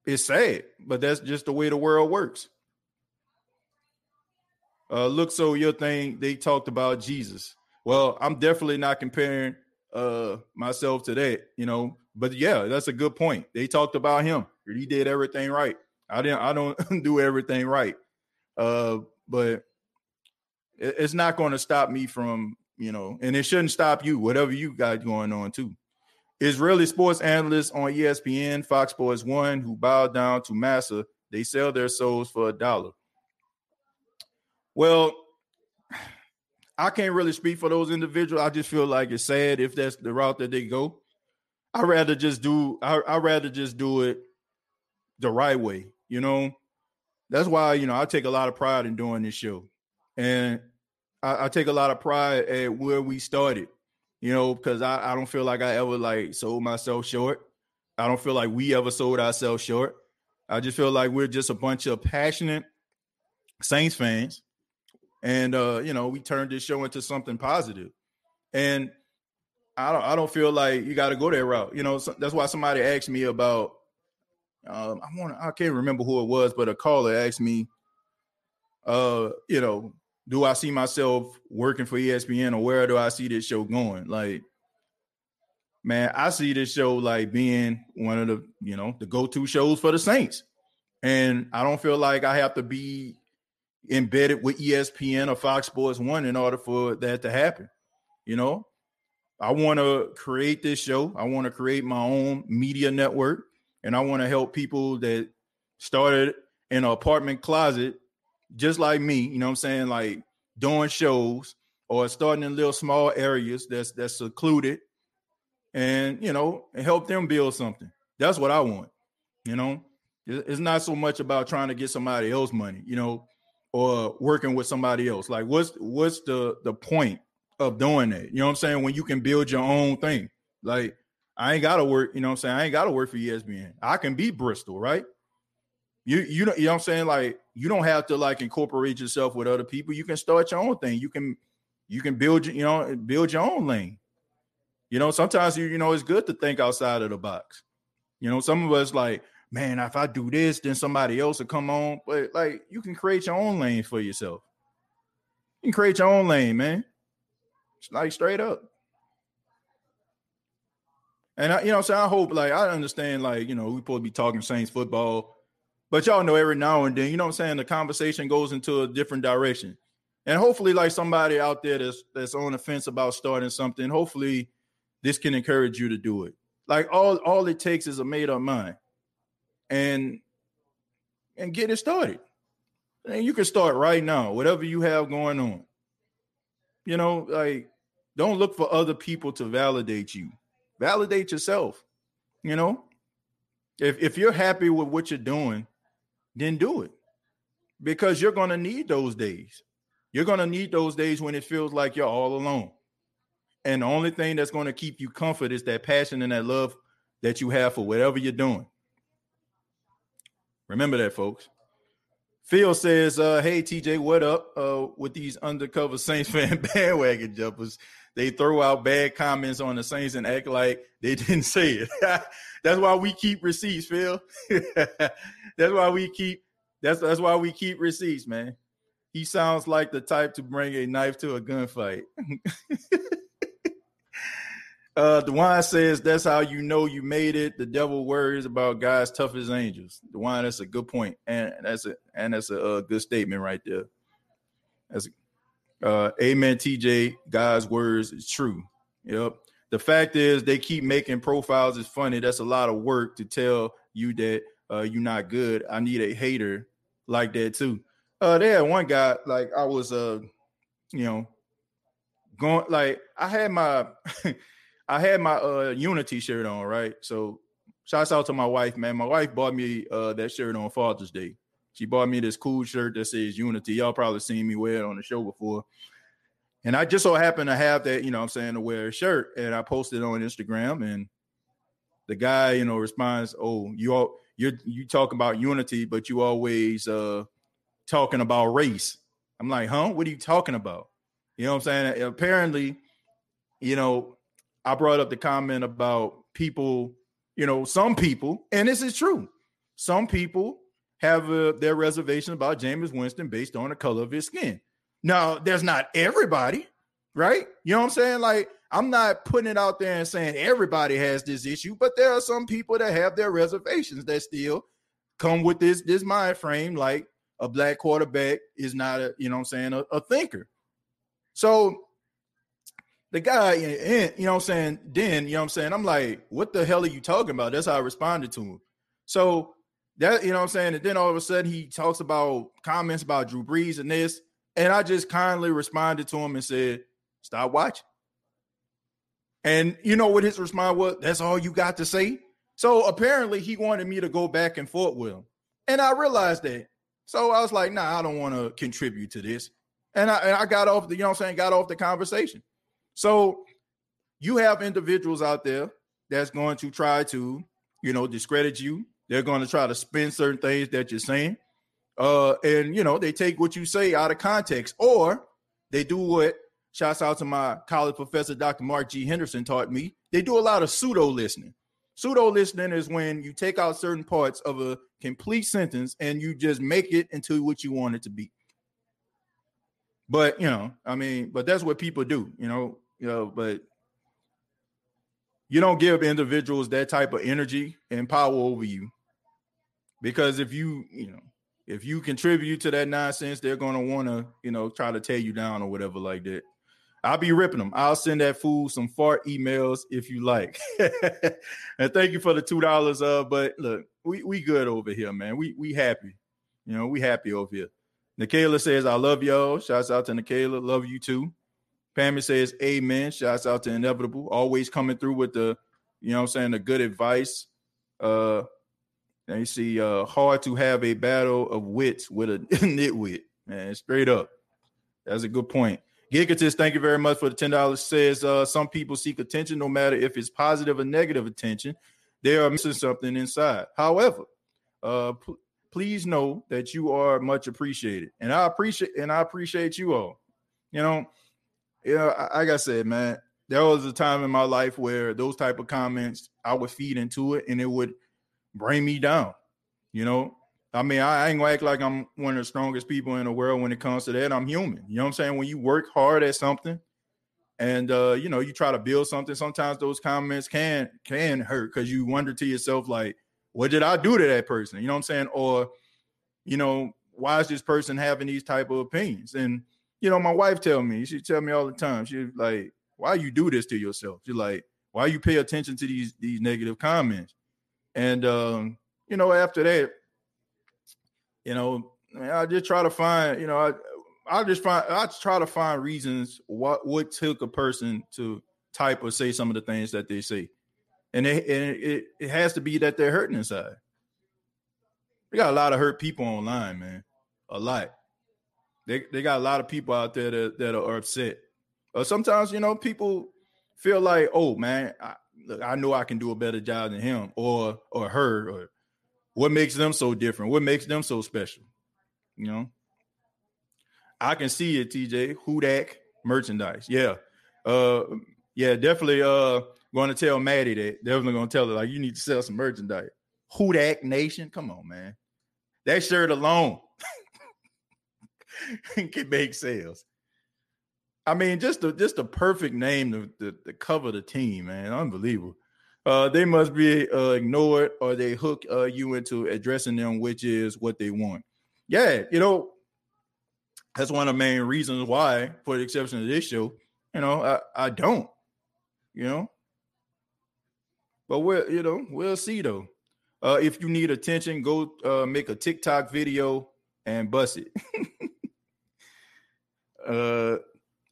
it's sad but that's just the way the world works uh look so your thing they talked about jesus well, I'm definitely not comparing uh myself to that, you know. But yeah, that's a good point. They talked about him. He did everything right. I didn't I don't do everything right. Uh, but it's not going to stop me from, you know, and it shouldn't stop you, whatever you got going on too. Israeli sports analysts on ESPN, Fox Sports One, who bow down to Massa, they sell their souls for a dollar. Well, I can't really speak for those individuals. I just feel like it's sad if that's the route that they go. I rather just do. I I rather just do it the right way. You know, that's why you know I take a lot of pride in doing this show, and I, I take a lot of pride at where we started. You know, because I I don't feel like I ever like sold myself short. I don't feel like we ever sold ourselves short. I just feel like we're just a bunch of passionate Saints fans and uh, you know, we turned this show into something positive. And I don't I don't feel like you got to go that route. You know, so that's why somebody asked me about um, I want I can't remember who it was, but a caller asked me, uh, you know, do I see myself working for ESPN or where do I see this show going? Like, man, I see this show like being one of the, you know, the go-to shows for the Saints. And I don't feel like I have to be embedded with ESPN or Fox Sports One in order for that to happen. You know, I want to create this show. I want to create my own media network, and I want to help people that started in an apartment closet, just like me. You know, what I'm saying like doing shows or starting in little small areas that's that's secluded, and you know, and help them build something. That's what I want. You know, it's not so much about trying to get somebody else money, you know, or working with somebody else. Like, what's what's the the point of doing that? You know what I'm saying? When you can build your own thing. Like, I ain't gotta work, you know what I'm saying? I ain't gotta work for ESPN. I can be Bristol, right? You you know, you know what I'm saying? Like, you don't have to like incorporate yourself with other people. You can start your own thing. You can you can build you know build your own lane. You know, sometimes you you know it's good to think outside of the box. You know, some of us like, man, if I do this, then somebody else will come on. But like, you can create your own lane for yourself. You can create your own lane, man. It's like straight up. And I, you know, so I hope, like, I understand, like, you know, we to be talking Saints football, but y'all know every now and then, you know, I'm saying the conversation goes into a different direction, and hopefully, like somebody out there that's that's on the fence about starting something, hopefully, this can encourage you to do it. Like all all it takes is a made up mind, and and get it started. And you can start right now, whatever you have going on. You know, like don't look for other people to validate you. Validate yourself. You know, if if you're happy with what you're doing, then do it. Because you're going to need those days. You're going to need those days when it feels like you're all alone. And the only thing that's going to keep you comfort is that passion and that love that you have for whatever you're doing. Remember that, folks. Phil says, uh, hey TJ, what up? Uh, with these undercover Saints fan bandwagon jumpers, they throw out bad comments on the Saints and act like they didn't say it. that's why we keep receipts, Phil. that's why we keep that's that's why we keep receipts, man. He sounds like the type to bring a knife to a gunfight. Uh, Dewan says that's how you know you made it. The devil worries about guys tough as angels. Dewan, that's a good point, and that's a and that's a, a good statement right there. That's uh, amen. TJ, God's words is true. Yep. The fact is, they keep making profiles is funny. That's a lot of work to tell you that uh, you're not good. I need a hater like that too. Uh, had one guy like I was uh, you know, going like I had my. I had my uh Unity shirt on, right? So shouts out to my wife, man. My wife bought me uh that shirt on Father's Day. She bought me this cool shirt that says Unity. Y'all probably seen me wear it on the show before. And I just so happened to have that, you know I'm saying, to wear a shirt. And I posted on Instagram and the guy, you know, responds, Oh, you all you're you talk about unity, but you always uh talking about race. I'm like, huh? What are you talking about? You know what I'm saying? Apparently, you know, I brought up the comment about people, you know, some people, and this is true. Some people have uh, their reservation about Jameis Winston based on the color of his skin. Now, there's not everybody, right? You know what I'm saying? Like, I'm not putting it out there and saying everybody has this issue, but there are some people that have their reservations that still come with this this mind frame like a black quarterback is not a, you know what I'm saying, a, a thinker. So the guy, and, you know what I'm saying? Then, you know what I'm saying? I'm like, what the hell are you talking about? That's how I responded to him. So that, you know what I'm saying? And then all of a sudden he talks about comments about Drew Brees and this. And I just kindly responded to him and said, stop watching. And you know what his response was? That's all you got to say. So apparently he wanted me to go back and forth with him. And I realized that. So I was like, nah, I don't want to contribute to this. And I, and I got off the, you know what I'm saying, got off the conversation. So you have individuals out there that's going to try to, you know, discredit you. They're going to try to spin certain things that you're saying. Uh, and you know, they take what you say out of context, or they do what shouts out to my college professor, Dr. Mark G. Henderson, taught me. They do a lot of pseudo listening. Pseudo listening is when you take out certain parts of a complete sentence and you just make it into what you want it to be. But you know, I mean, but that's what people do, you know you know, but you don't give individuals that type of energy and power over you. Because if you, you know, if you contribute to that nonsense, they're going to want to, you know, try to tear you down or whatever like that. I'll be ripping them. I'll send that fool some fart emails if you like. and thank you for the two dollars. Uh, but look, we we good over here, man. We we happy. You know, we happy over here. Nikayla says, I love y'all. Shouts out to Nikayla. Love you too. Pammy says, Amen. Shouts out to Inevitable. Always coming through with the, you know I'm saying, the good advice. Uh and you see, uh, hard to have a battle of wits with a nitwit, man. Straight up. That's a good point. Gigatis, thank you very much for the ten dollars. Says uh, some people seek attention, no matter if it's positive or negative attention. They are missing something inside. However, uh, p- please know that you are much appreciated, and I appreciate and I appreciate you all. You know, yeah, like I said, man, there was a time in my life where those type of comments I would feed into it, and it would bring me down. You know, I mean, I, I ain't gonna act like I'm one of the strongest people in the world when it comes to that. I'm human. You know what I'm saying? When you work hard at something and uh, you know, you try to build something, sometimes those comments can can hurt because you wonder to yourself, like, what did I do to that person? You know what I'm saying? Or, you know, why is this person having these type of opinions? And you know, my wife tell me, she tell me all the time, she's like, why you do this to yourself? She's like, why you pay attention to these these negative comments? And um, you know, after that, you know, I just try to find, you know, I I just find I try to find reasons what what took a person to type or say some of the things that they say. And it, and it, it has to be that they're hurting inside. We got a lot of hurt people online, man. A lot. They they got a lot of people out there that, that are upset. Or sometimes, you know, people feel like, oh man, I, look, I know I can do a better job than him or or her or what makes them so different? What makes them so special? You know, I can see it, TJ. Hudak merchandise. Yeah. Uh yeah, definitely uh going to tell Maddy that definitely gonna tell her like you need to sell some merchandise. Hudak Nation. Come on, man. That shirt alone can make sales. I mean, just the just the perfect name to, to, to cover the team, man. Unbelievable. Uh, they must be uh, ignored or they hook uh, you into addressing them, which is what they want. Yeah, you know, that's one of the main reasons why, for the exception of this show, you know, I, I don't, you know. But we'll, you know, we'll see though. Uh, if you need attention, go uh, make a TikTok video and bust it. uh,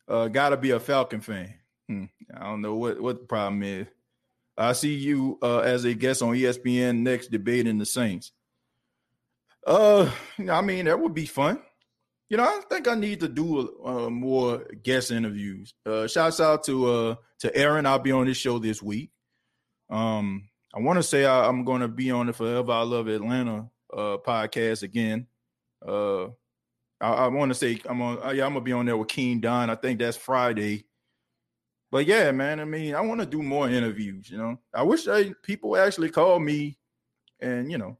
uh, gotta be a Falcon fan. Hmm. I don't know what what the problem is. I see you uh, as a guest on ESPN next debating the Saints. Uh, I mean that would be fun. You know, I think I need to do uh, more guest interviews. Uh, shouts out to uh to Aaron. I'll be on this show this week. Um, I want to say I, am going to be on the Forever I Love Atlanta uh podcast again. Uh, I, I want to say I'm on. Uh, yeah, I'm gonna be on there with Keen Don. I think that's Friday. But yeah, man, I mean, I want to do more interviews. You know, I wish I, people actually call me, and you know,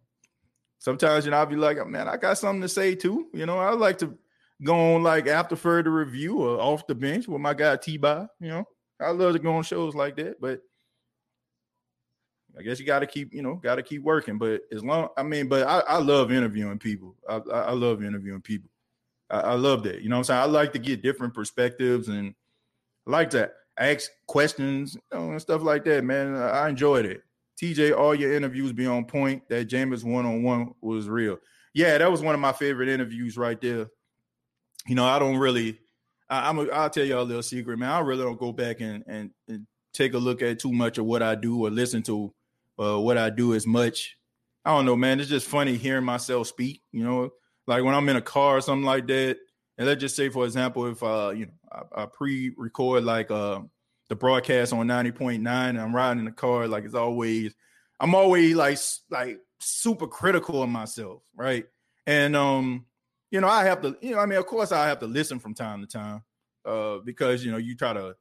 sometimes you know I'll be like, man, I got something to say too. You know, I like to go on like after further review or off the bench with my guy T. By. You know, I love to go on shows like that, but I guess you got to keep, you know, got to keep working. But as long, I mean, but I, I love interviewing people. I, I love interviewing people. I, I, love that. You know what I'm saying? I like to get different perspectives and I like that ask questions you know, and stuff like that, man. I enjoyed it. TJ, all your interviews be on point. That Jameis one on one was real. Yeah, that was one of my favorite interviews right there. You know, I don't really. I, am a, I'll tell y'all a little secret, man. I really don't go back and, and, and take a look at too much of what I do or listen to uh, what I do as much. I don't know, man. It's just funny hearing myself speak. You know, like when I'm in a car or something like that. And let's just say, for example, if uh, you know, I, I pre-record like uh the broadcast on 90.9 and I'm riding in the car, like it's always, I'm always like like super critical of myself, right? And um, you know, I have to, you know, I mean, of course I have to listen from time to time, uh, because you know, you try to,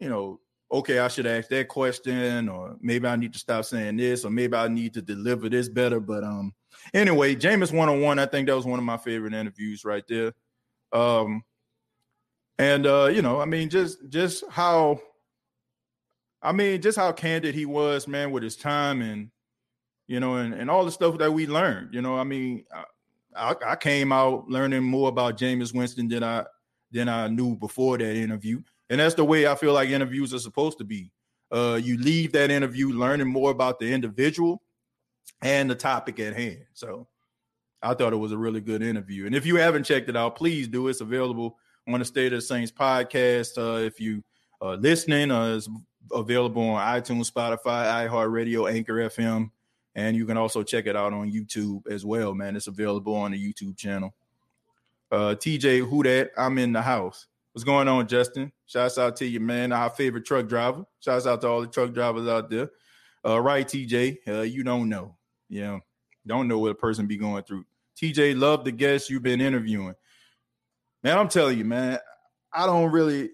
you know, okay, I should ask that question, or maybe I need to stop saying this, or maybe I need to deliver this better. But um, anyway, Jameis one on one, I think that was one of my favorite interviews right there. Um, and uh, you know, I mean, just just how, I mean, just how candid he was, man, with his time and you know, and, and all the stuff that we learned. You know, I mean, I, I came out learning more about Jameis Winston than I than I knew before that interview, and that's the way I feel like interviews are supposed to be. Uh, you leave that interview learning more about the individual and the topic at hand. So I thought it was a really good interview. And if you haven't checked it out, please do. It's available on the State of the Saints podcast. Uh, if you are listening, uh, it's available on iTunes, Spotify, iHeartRadio, Anchor FM, and you can also check it out on YouTube as well, man. It's available on the YouTube channel. Uh, TJ, who dat? I'm in the house. What's going on, Justin? Shouts out to you, man. Our favorite truck driver. Shouts out to all the truck drivers out there. Uh, right, TJ. Uh, you don't know. Yeah. Don't know what a person be going through. TJ, love the guests you've been interviewing. Man, I'm telling you, man, I don't really,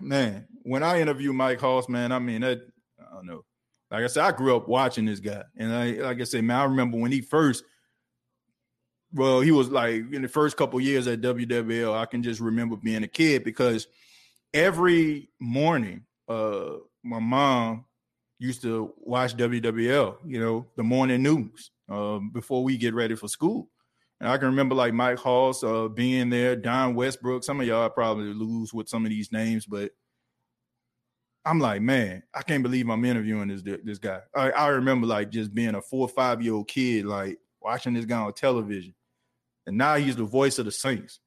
man, when I interview Mike Hoss, man, I mean, that, I don't know. Like I said, I grew up watching this guy. And I, like I said, man, I remember when he first, well, he was like in the first couple years at WWL, I can just remember being a kid because every morning, uh, my mom used to watch WWL, you know, the morning news um, before we get ready for school. And I can remember like Mike Hoss uh, being there, Don Westbrook. Some of y'all probably lose with some of these names, but I'm like, man, I can't believe I'm interviewing this this guy. I, I remember like just being a four or five year old kid, like watching this guy on television, and now he's the voice of the Saints.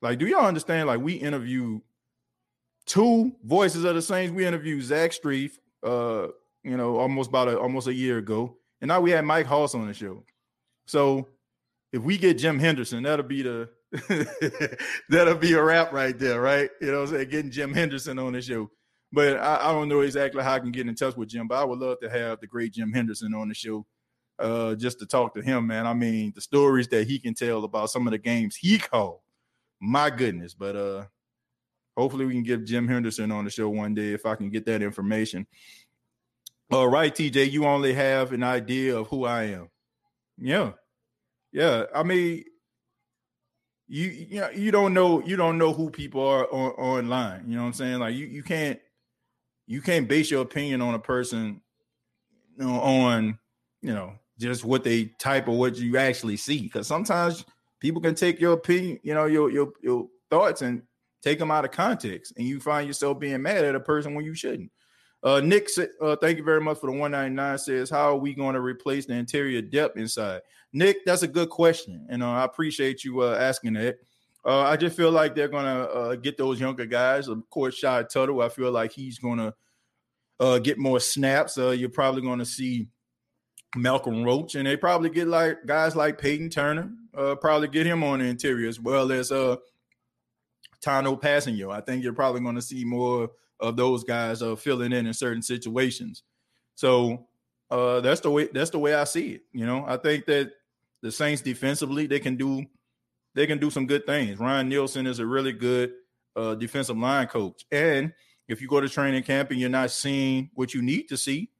Like, do y'all understand? Like, we interview two voices of the Saints. We interviewed Zach Strief, uh, you know, almost about a, almost a year ago. And now we had Mike Hoss on the show. So if we get Jim Henderson, that'll be the that'll be a wrap right there, right? You know I'm saying? Getting Jim Henderson on the show. But I, I, don't know exactly how I can get in touch with Jim, but I would love to have the great Jim Henderson on the show. Uh, just to talk to him, man. I mean, the stories that he can tell about some of the games he called. My goodness. But uh hopefully we can get Jim Henderson on the show one day if I can get that information. All right, TJ, you only have an idea of who I am. Yeah. Yeah. I mean, you you know, you don't know you don't know who people are on, online. You know what I'm saying? Like you you can't you can't base your opinion on a person you know, on you know just what they type or what you actually see. Because sometimes people can take your opinion, you know, your your your thoughts and take them out of context, and you find yourself being mad at a person when you shouldn't. Uh, Nick, uh, thank you very much for the 199. Says, how are we going to replace the interior depth inside? Nick, that's a good question, and uh, I appreciate you uh, asking that. Uh, I just feel like they're gonna uh, get those younger guys. Of course, Shy Tuttle. I feel like he's gonna uh, get more snaps. Uh, you're probably gonna see Malcolm Roach, and they probably get like guys like Peyton Turner. Uh, probably get him on the interior as well as uh Tanoh Kpassagnon. I think you're probably going to see more of those guys uh, filling in in certain situations. So uh, that's the way that's the way I see it. You know, I think that the Saints defensively they can do they can do some good things. Ryan Nielsen is a really good uh, defensive line coach, and if you go to training camp and you're not seeing what you need to see,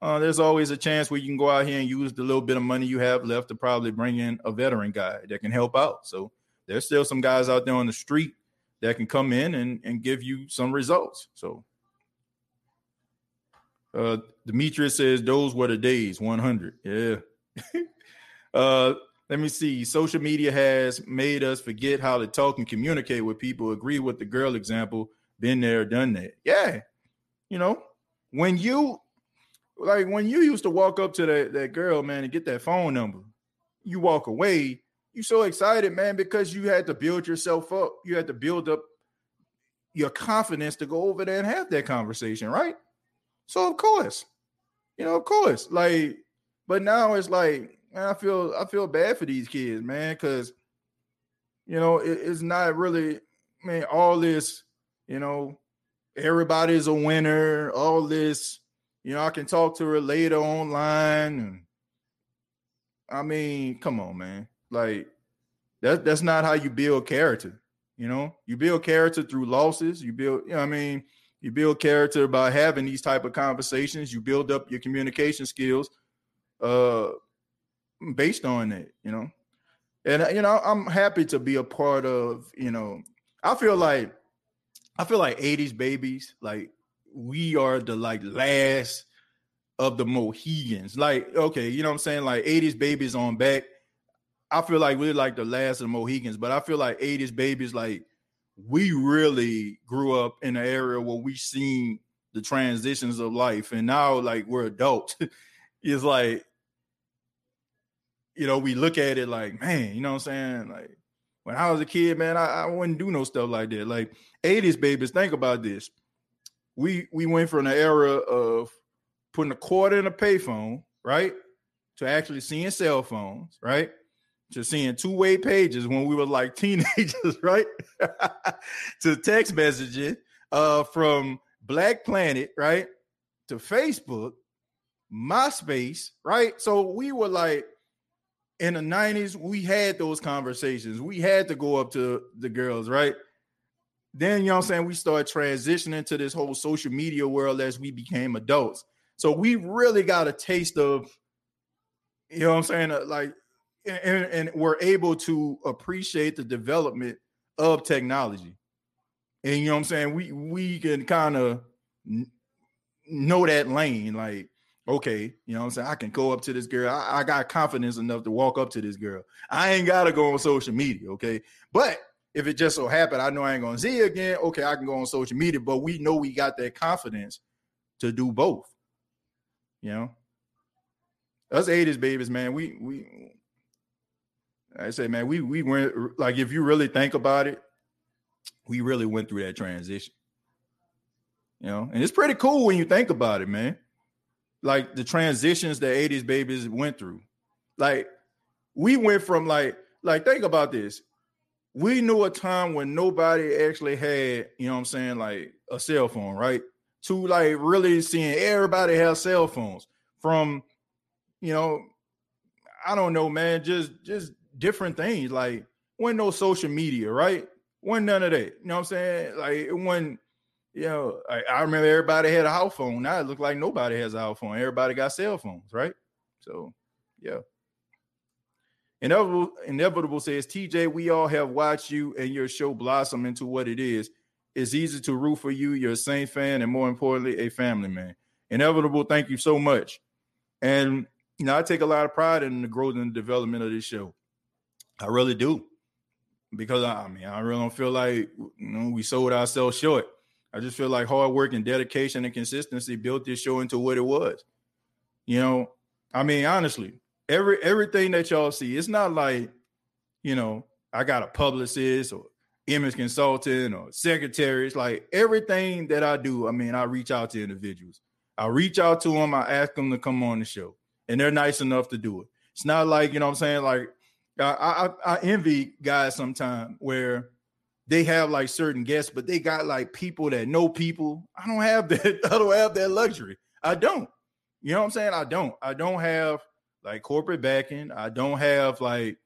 uh, there's always a chance where you can go out here and use the little bit of money you have left to probably bring in a veteran guy that can help out. So there's still some guys out there on the street that can come in and, and give you some results. So uh Demetrius says those were the days 100. Yeah. uh let me see. Social media has made us forget how to talk and communicate with people. Agree with the girl example. Been there, done that. Yeah. You know, when you like when you used to walk up to that, that girl, man, and get that phone number, you walk away you're so excited, man, because you had to build yourself up. You had to build up your confidence to go over there and have that conversation, right? So of course, you know, of course, like, but now it's like, man, I feel I feel bad for these kids, man, because you know it, it's not really, man, all this, you know, everybody's a winner, all this, you know, I can talk to her later online, and I mean, come on, man. Like that that's not how you build character. You know, you build character through losses. You build, you know, I mean, you build character by having these type of conversations. You build up your communication skills uh based on that, you know. And you know, I'm happy to be a part of, you know, I feel like I feel like 80s babies, like we are the like last of the Mohegans. Like, okay, you know what I'm saying? Like 80s babies on back I feel like we're like the last of the Mohegans, but I feel like 80s babies, like we really grew up in an area where we seen the transitions of life, and now like we're adults. it's like, you know, we look at it like, man, you know what I'm saying? Like when I was a kid, man, I, I wouldn't do no stuff like that. Like 80s babies, think about this. We we went from the era of putting a quarter in a payphone, right? To actually seeing cell phones, right? To seeing two-way pages when we were like teenagers, right? to text messaging uh from Black Planet, right? To Facebook, MySpace, right? So we were like in the 90s, we had those conversations. We had to go up to the girls, right? Then, you know I'm saying, we start transitioning to this whole social media world as we became adults. So we really got a taste of, you know I'm saying, uh, like, and, and we're able to appreciate the development of technology. And you know I'm saying? We we can kind of know that lane, like okay, you know what I'm saying? I can go up to this girl. I, I, got confidence enough to walk up to this girl. I ain't gotta go on social media, okay? But if it just so happened, I know I ain't gonna see her again, okay, I can go on social media, but we know we got that confidence to do both. You know? Us 80s babies, man, we we I say, man, we we went like if you really think about it, we really went through that transition. You know, and it's pretty cool when you think about it, man like the transitions that 80s babies went through. Like we went from like like think about this. We knew a time when nobody actually had, you know what I'm saying, like a cell phone, right? To like really seeing everybody have cell phones from, you know, I don't know, man, just just different things. Like when no social media, right? When none of that. You know what I'm saying? Like when you know, I, I, remember everybody had a house phone. Now it looked like nobody has a house phone. Everybody got cell phones, right? So, yeah. Inevitable, Inevitable says, TJ, we all have watched you and your show blossom into what it is. It's easy to root for you. You're a Saint fan, and more importantly, a family man. Inevitable, thank you so much. And you know, I take a lot of pride in the growth and development of this show. I really do. Because I mean, I really don't feel like you know we sold ourselves short. I just feel like hard work and dedication and consistency built this show into what it was. You know, I mean, honestly, every everything that y'all see, it's not like, you know, I got a publicist or image consultant or secretary. It's like everything that I do, I mean, I reach out to individuals. I reach out to them, I ask them to come on the show, and they're nice enough to do it. It's not like, you know I'm saying? Like I, I, I envy guys sometimes where they have like certain guests, but they got like people that know people. I don't have that. I don't have that luxury. I don't. You know what I'm saying? I don't. I don't have like corporate backing. I don't have like,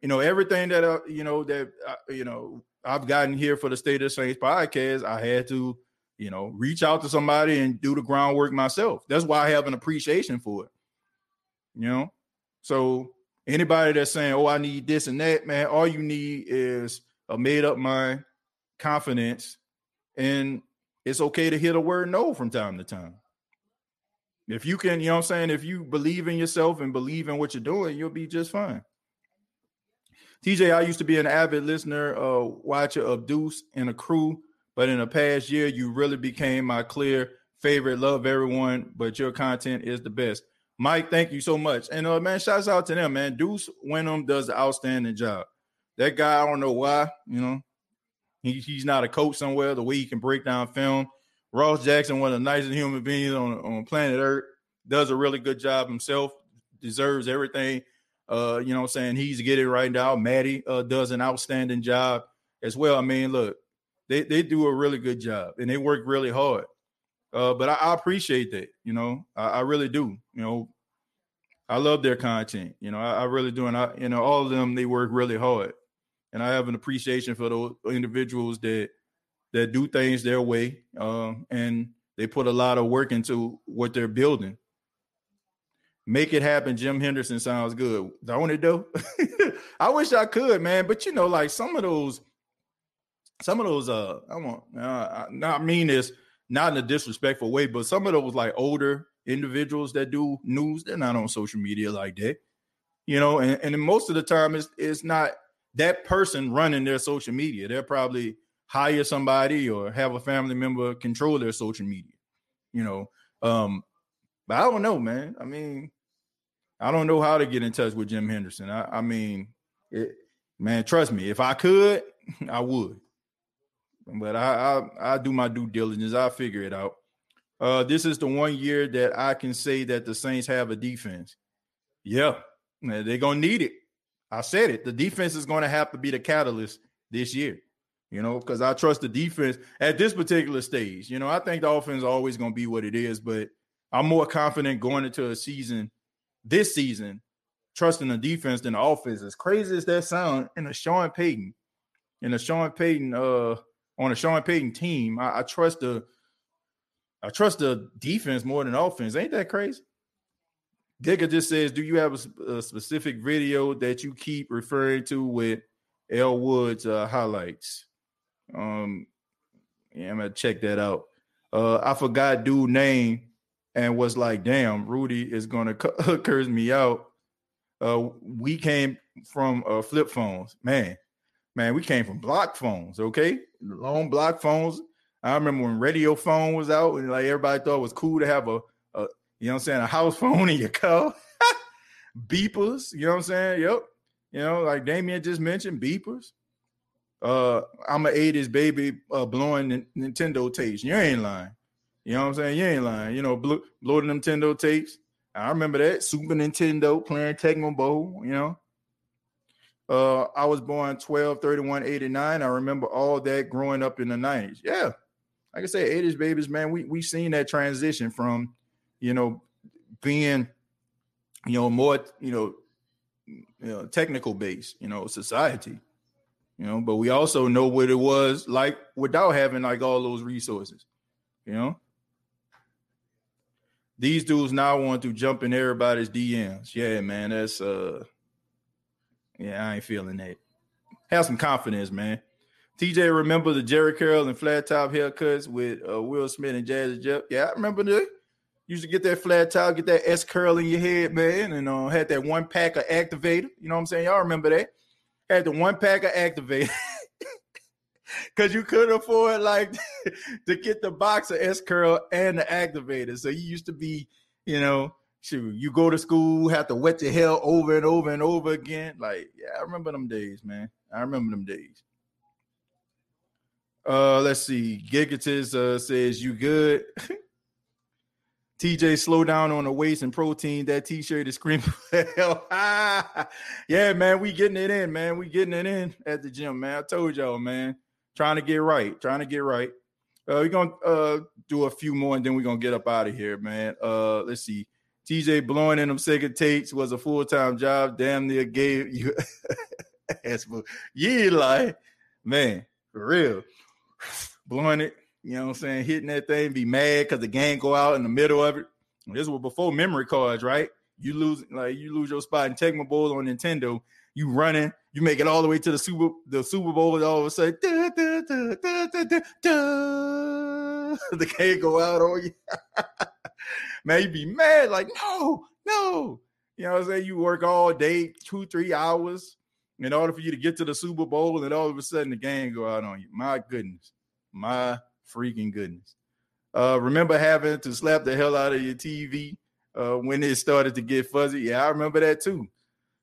you know, everything that uh, you know that uh, you know I've gotten here for the State of the Saints podcast. I had to, you know, reach out to somebody and do the groundwork myself. That's why I have an appreciation for it. You know, so anybody that's saying, "Oh, I need this and that," man, all you need is a made up mind, confidence, and it's okay to hit a word no from time to time. If you can, you know what I'm saying? If you believe in yourself and believe in what you're doing, you'll be just fine. TJ, I used to be an avid listener, uh, watcher of Deuce and a crew, but in the past year, you really became my clear favorite. Love everyone, but your content is the best. Mike, thank you so much. And uh, man, shouts out to them, man. Deuce Windham does an outstanding job. That guy, I don't know why, you know, he, he's not a coach somewhere, the way he can break down film. Ross Jackson, one of the nicest human beings on, on planet Earth, does a really good job himself, deserves everything. Uh, you know I'm saying? He's getting it right now. Maddy uh, does an outstanding job as well. I mean, look, they, they do a really good job and they work really hard. Uh, but I, I, appreciate that, you know, I, I, really do. You know, I love their content, you know, I, I really do. And I, you know, all of them, they work really hard and I have an appreciation for those individuals that that do things their way, um, and they put a lot of work into what they're building. Make it happen. Jim Henderson sounds good. Don't it though? I wish I could, man. But you know, like some of those, some of those, uh, I want, uh, not mean this not in a disrespectful way, but some of those like older individuals that do news, they're not on social media like that, you know. And, and most of the time, it's it's not that person running their social media. They're probably hire somebody or have a family member control their social media, you know. Um, but I don't know, man. I mean, I don't know how to get in touch with Jim Henderson. I, I mean, it, Man, trust me, if I could, I would. But I I I do my due diligence. I figure it out. Uh, this is the one year that I can say that the Saints have a defense. Yeah, they're gonna need it. I said it. The defense is gonna have to be the catalyst this year. You know, because I trust the defense at this particular stage. You know, I think the offense is always gonna be what it is, but I'm more confident going into a season this season, trusting the defense than the offense. As crazy as that sound, in a Sean Payton, in a Sean Payton, uh, on a Sean Payton team, I, I trust the I trust the defense more than offense. Ain't that crazy? Giga just says, "Do you have a, a, specific video that you keep referring to with El Woods uh, highlights?" Um, yeah, I'm gonna check that out. Uh, I forgot dude name and was like, "Damn, Rudy is gonna curse me out." Uh, we came from uh, flip phones, man. Man, we came from block phones. Okay, long block phones I remember when radio phone was out and like everybody thought it was cool to have a, a you know what I'm saying, a house phone in your car. beepers, you know what I'm saying? Yep. You know, like Damien just mentioned, beepers. Uh, I'm an 80s baby uh, blowing Nintendo tapes. You ain't lying. You know what I'm saying? You ain't lying. You know, blow, blowing Nintendo tapes. I remember that Super Nintendo playing Tecmo Bowl, you know. Uh, I was born 12 31 89. I remember all that growing up in the 90s. Yeah, like I said, 80s babies, man, we we seen that transition from, you know, being, you know, more, you know, you know, technical based, you know, society. You know, but we also know what it was like without having like all those resources, you know. These dudes now want to jump in everybody's DMs. Yeah, man, that's uh yeah, I ain't feeling that. Have some confidence, man. TJ, remember the Jheri curl and flat top haircuts with uh, Will Smith and Jazzy Jeff? Yeah, I remember that. Used to get that flat top, get that S curl in your head, man, and uh, had that one pack of activator. You know what I'm saying? Y'all remember that? Had the one pack of activator. Cause you couldn't afford like to get the box of S curl and the activator. So you used to be, you know, shoot, you go to school, have to wet your hair over and over and over again. Like, yeah, I remember them days, man. I remember them days. Uh, let's see. Gigatis uh, says you good. TJ, slow down on the waist and protein. That t-shirt is screaming. yeah, man, we getting it in, man. We getting it in at the gym, man. I told y'all, man. Trying to get right. Trying to get right. Uh, we're gonna uh do a few more and then we're gonna get up out of here, man. Uh, let's see. TJ blowing in them second takes was a full-time job. Damn near gave you ass yeah, like man, for real blowing it, you know what I'm saying, hitting that thing, be mad because the game go out in the middle of it. This was before memory cards, right? You lose like you lose your spot in Tecmo Bowl on Nintendo. You running, you make it all the way to the Super the Super Bowl, and all of a sudden, da, da, da, the game go out on you. Man, you be mad, like, no, no. You know what I'm saying? You work all day, two, three hours in order for you to get to the Super Bowl, and all of a sudden the game go out on you. My goodness. My freaking goodness. Uh, remember having to slap the hell out of your TV uh, when it started to get fuzzy? Yeah, I remember that too.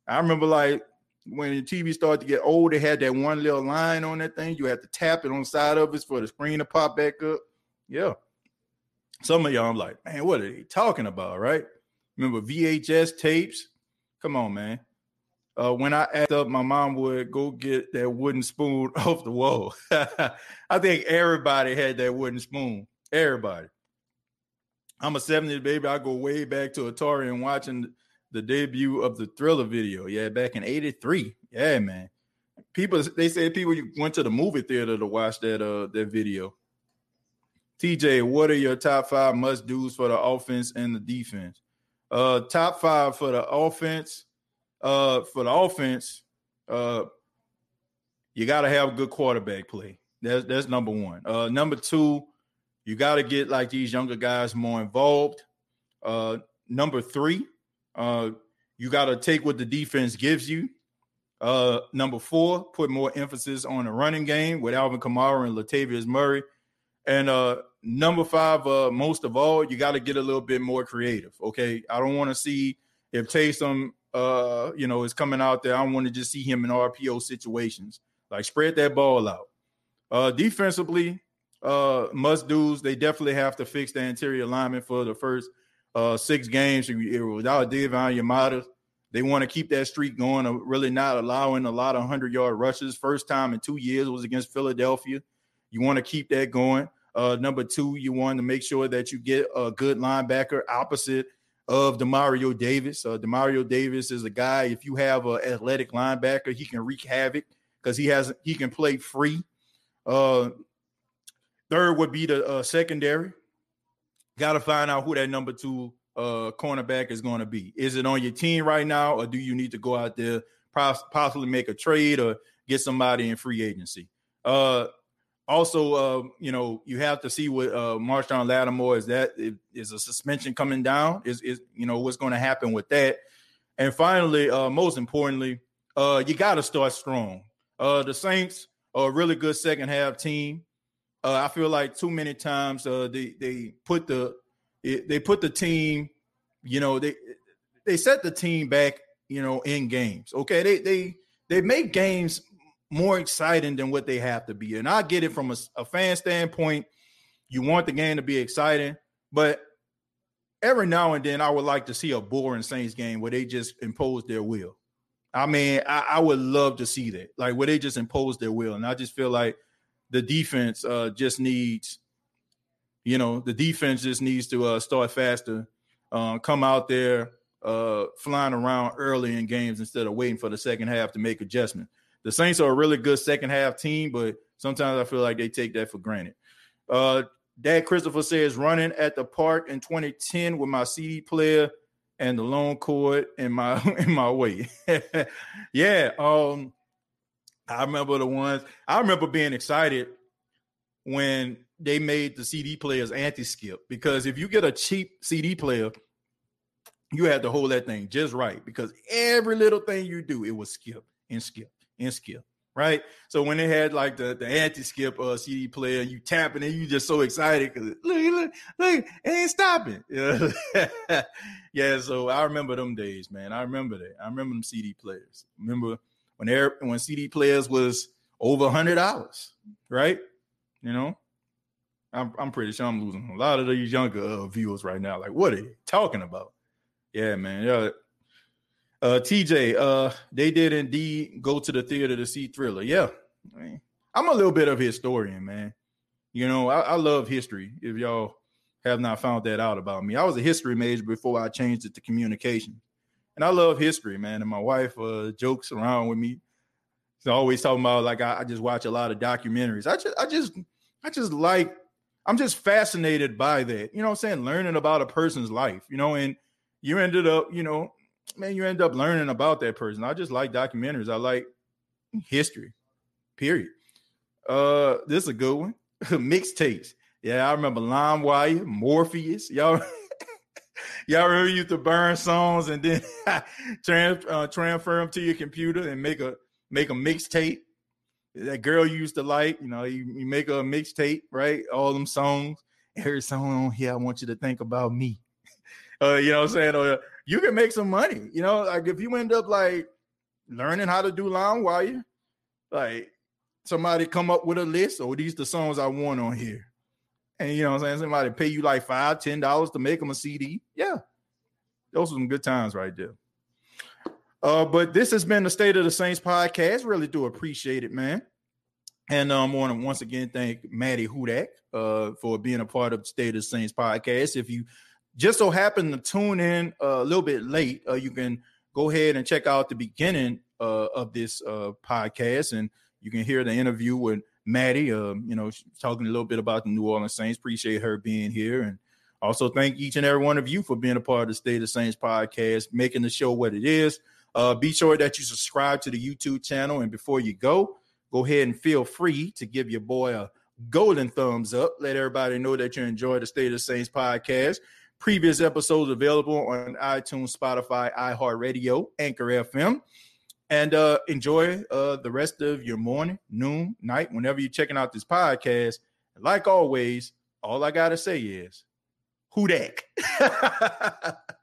I remember like when the TV started to get old, it had that one little line on that thing. You had to tap it on the side of it for the screen to pop back up. Yeah. Some of y'all, I'm like, man, what are they talking about, right? Remember VHS tapes? Come on, man uh, when I act up, my mom would go get that wooden spoon off the wall. I think everybody had that wooden spoon. Everybody. I'm a 70s baby. I go way back to Atari and watching the debut of the Thriller video. Yeah, back in 83. Yeah, man. People they say people went to the movie theater to watch that uh that video. TJ, what are your top five must do's for the offense and the defense? Uh top five for the offense uh, for the offense, uh, you got to have good quarterback play. That's that's number one. Uh, number two, you got to get like these younger guys more involved. Uh, number three, uh, you got to take what the defense gives you. Uh, number four, put more emphasis on the running game with Alvin Kamara and Latavius Murray. And uh, number five, uh, most of all, you got to get a little bit more creative. Okay, I don't want to see if Taysom uh, you know, is coming out there. I want to just see him in RPO situations. Like spread that ball out. Uh, defensively, uh, must do's. They definitely have to fix the interior alignment for the first uh six games without David Onyemata. They want to keep that streak going, of really not allowing a lot of hundred yard rushes. First time in two years was against Philadelphia. You want to keep that going. Uh, number two, you want to make sure that you get a good linebacker opposite of Demario Davis. Uh, Demario Davis is a guy. If you have an athletic linebacker, he can wreak havoc because he has he can play free. Uh, third would be the uh, secondary. Got to find out who that number two uh, cornerback is going to be. Is it on your team right now, or do you need to go out there possibly make a trade or get somebody in free agency? Uh, also, uh, you know, you have to see what uh, Marshon Lattimore is. That is a suspension coming down? Is is you know what's going to happen with that? And finally, uh, most importantly, uh, you got to start strong. Uh, the Saints are a really good second half team. Uh, I feel like too many times uh, they they put the they put the team, you know, they they set the team back, you know, in games. Okay, they they they make games more exciting than what they have to be. And I get it from a, a fan standpoint. You want the game to be exciting, but every now and then I would like to see a boring Saints game where they just impose their will. I mean, I, I, would love to see that, like where they just impose their will. And I just feel like the defense uh, just needs, you know, the defense just needs to uh, start faster, uh, come out there uh, flying around early in games instead of waiting for the second half to make adjustments the Saints are a really good second half team, but sometimes I feel like they take that for granted. Uh, Dad Christopher says running at the park in 2010 with my CD player and the long cord in my in my way. yeah, um, I remember the ones. I remember being excited when they made the CD players anti-skip because if you get a cheap CD player, you had to hold that thing just right because every little thing you do, it was skip and skip and skip, right? So when they had like the, the anti-skip uh, CD player, you tapping and you just so excited because look, look, look, it ain't stopping. Yeah. yeah, so I remember them days, man. I remember that. I remember them CD players. Remember when they when CD players was over a hundred dollars, right? You know, I'm, I'm pretty sure I'm losing a lot of these younger uh, viewers right now. Like, what are you talking about? Yeah, man. Yeah, uh, TJ, uh, they did indeed go to the theater to see Thriller. Yeah, I'm a little bit of a historian, man. You know, I, I, love history. If y'all have not found that out about me, I was a history major before I changed it to communication, and I love history, man. And my wife uh, jokes around with me. She's always talking about like I, I just watch a lot of documentaries. I just, I just, I just like. I'm just fascinated by that. You know I'm saying? Learning about a person's life, you know, and you ended up, you know, man, you end up learning about that person. I just like documentaries. I like history. Period. Uh, this is a good one. Mixtapes. Yeah, I remember Lime Wire, Morpheus. Y'all, y'all remember you to burn songs and then trans, uh, transfer them to your computer and make a make a mixtape. That girl you used to like, you know, you, you make a mixtape, right? All them songs. Every song on here, I want you to think about me. Uh, you know what I'm saying? Or you can make some money. You know, like if you end up like learning how to do LimeWire, like somebody come up with a list, or oh, these the songs I want on here. And you know what I'm saying? Somebody pay you like five, ten dollars to make them a CD. Yeah. Those are some good times right there. Uh, but this has been the State of the Saints podcast. Really do appreciate it, man. And um, I want to once again thank Maddy Hudak uh, for being a part of the State of the Saints podcast. If you just so happen to tune in a little bit late, uh, you can go ahead and check out the beginning uh, of this uh, podcast, and you can hear the interview with Maddy. Um, you know, talking a little bit about the New Orleans Saints. Appreciate her being here, and also thank each and every one of you for being a part of the State of Saints podcast, making the show what it is. Uh, be sure that you subscribe to the YouTube channel, and before you go, go ahead and feel free to give your boy a golden thumbs up. Let everybody know that you enjoy the State of Saints podcast. Previous episodes available on iTunes, Spotify, iHeartRadio, Anchor FM. And uh, enjoy uh, the rest of your morning, noon, night, whenever you're checking out this podcast. Like always, all I got to say is, who dat?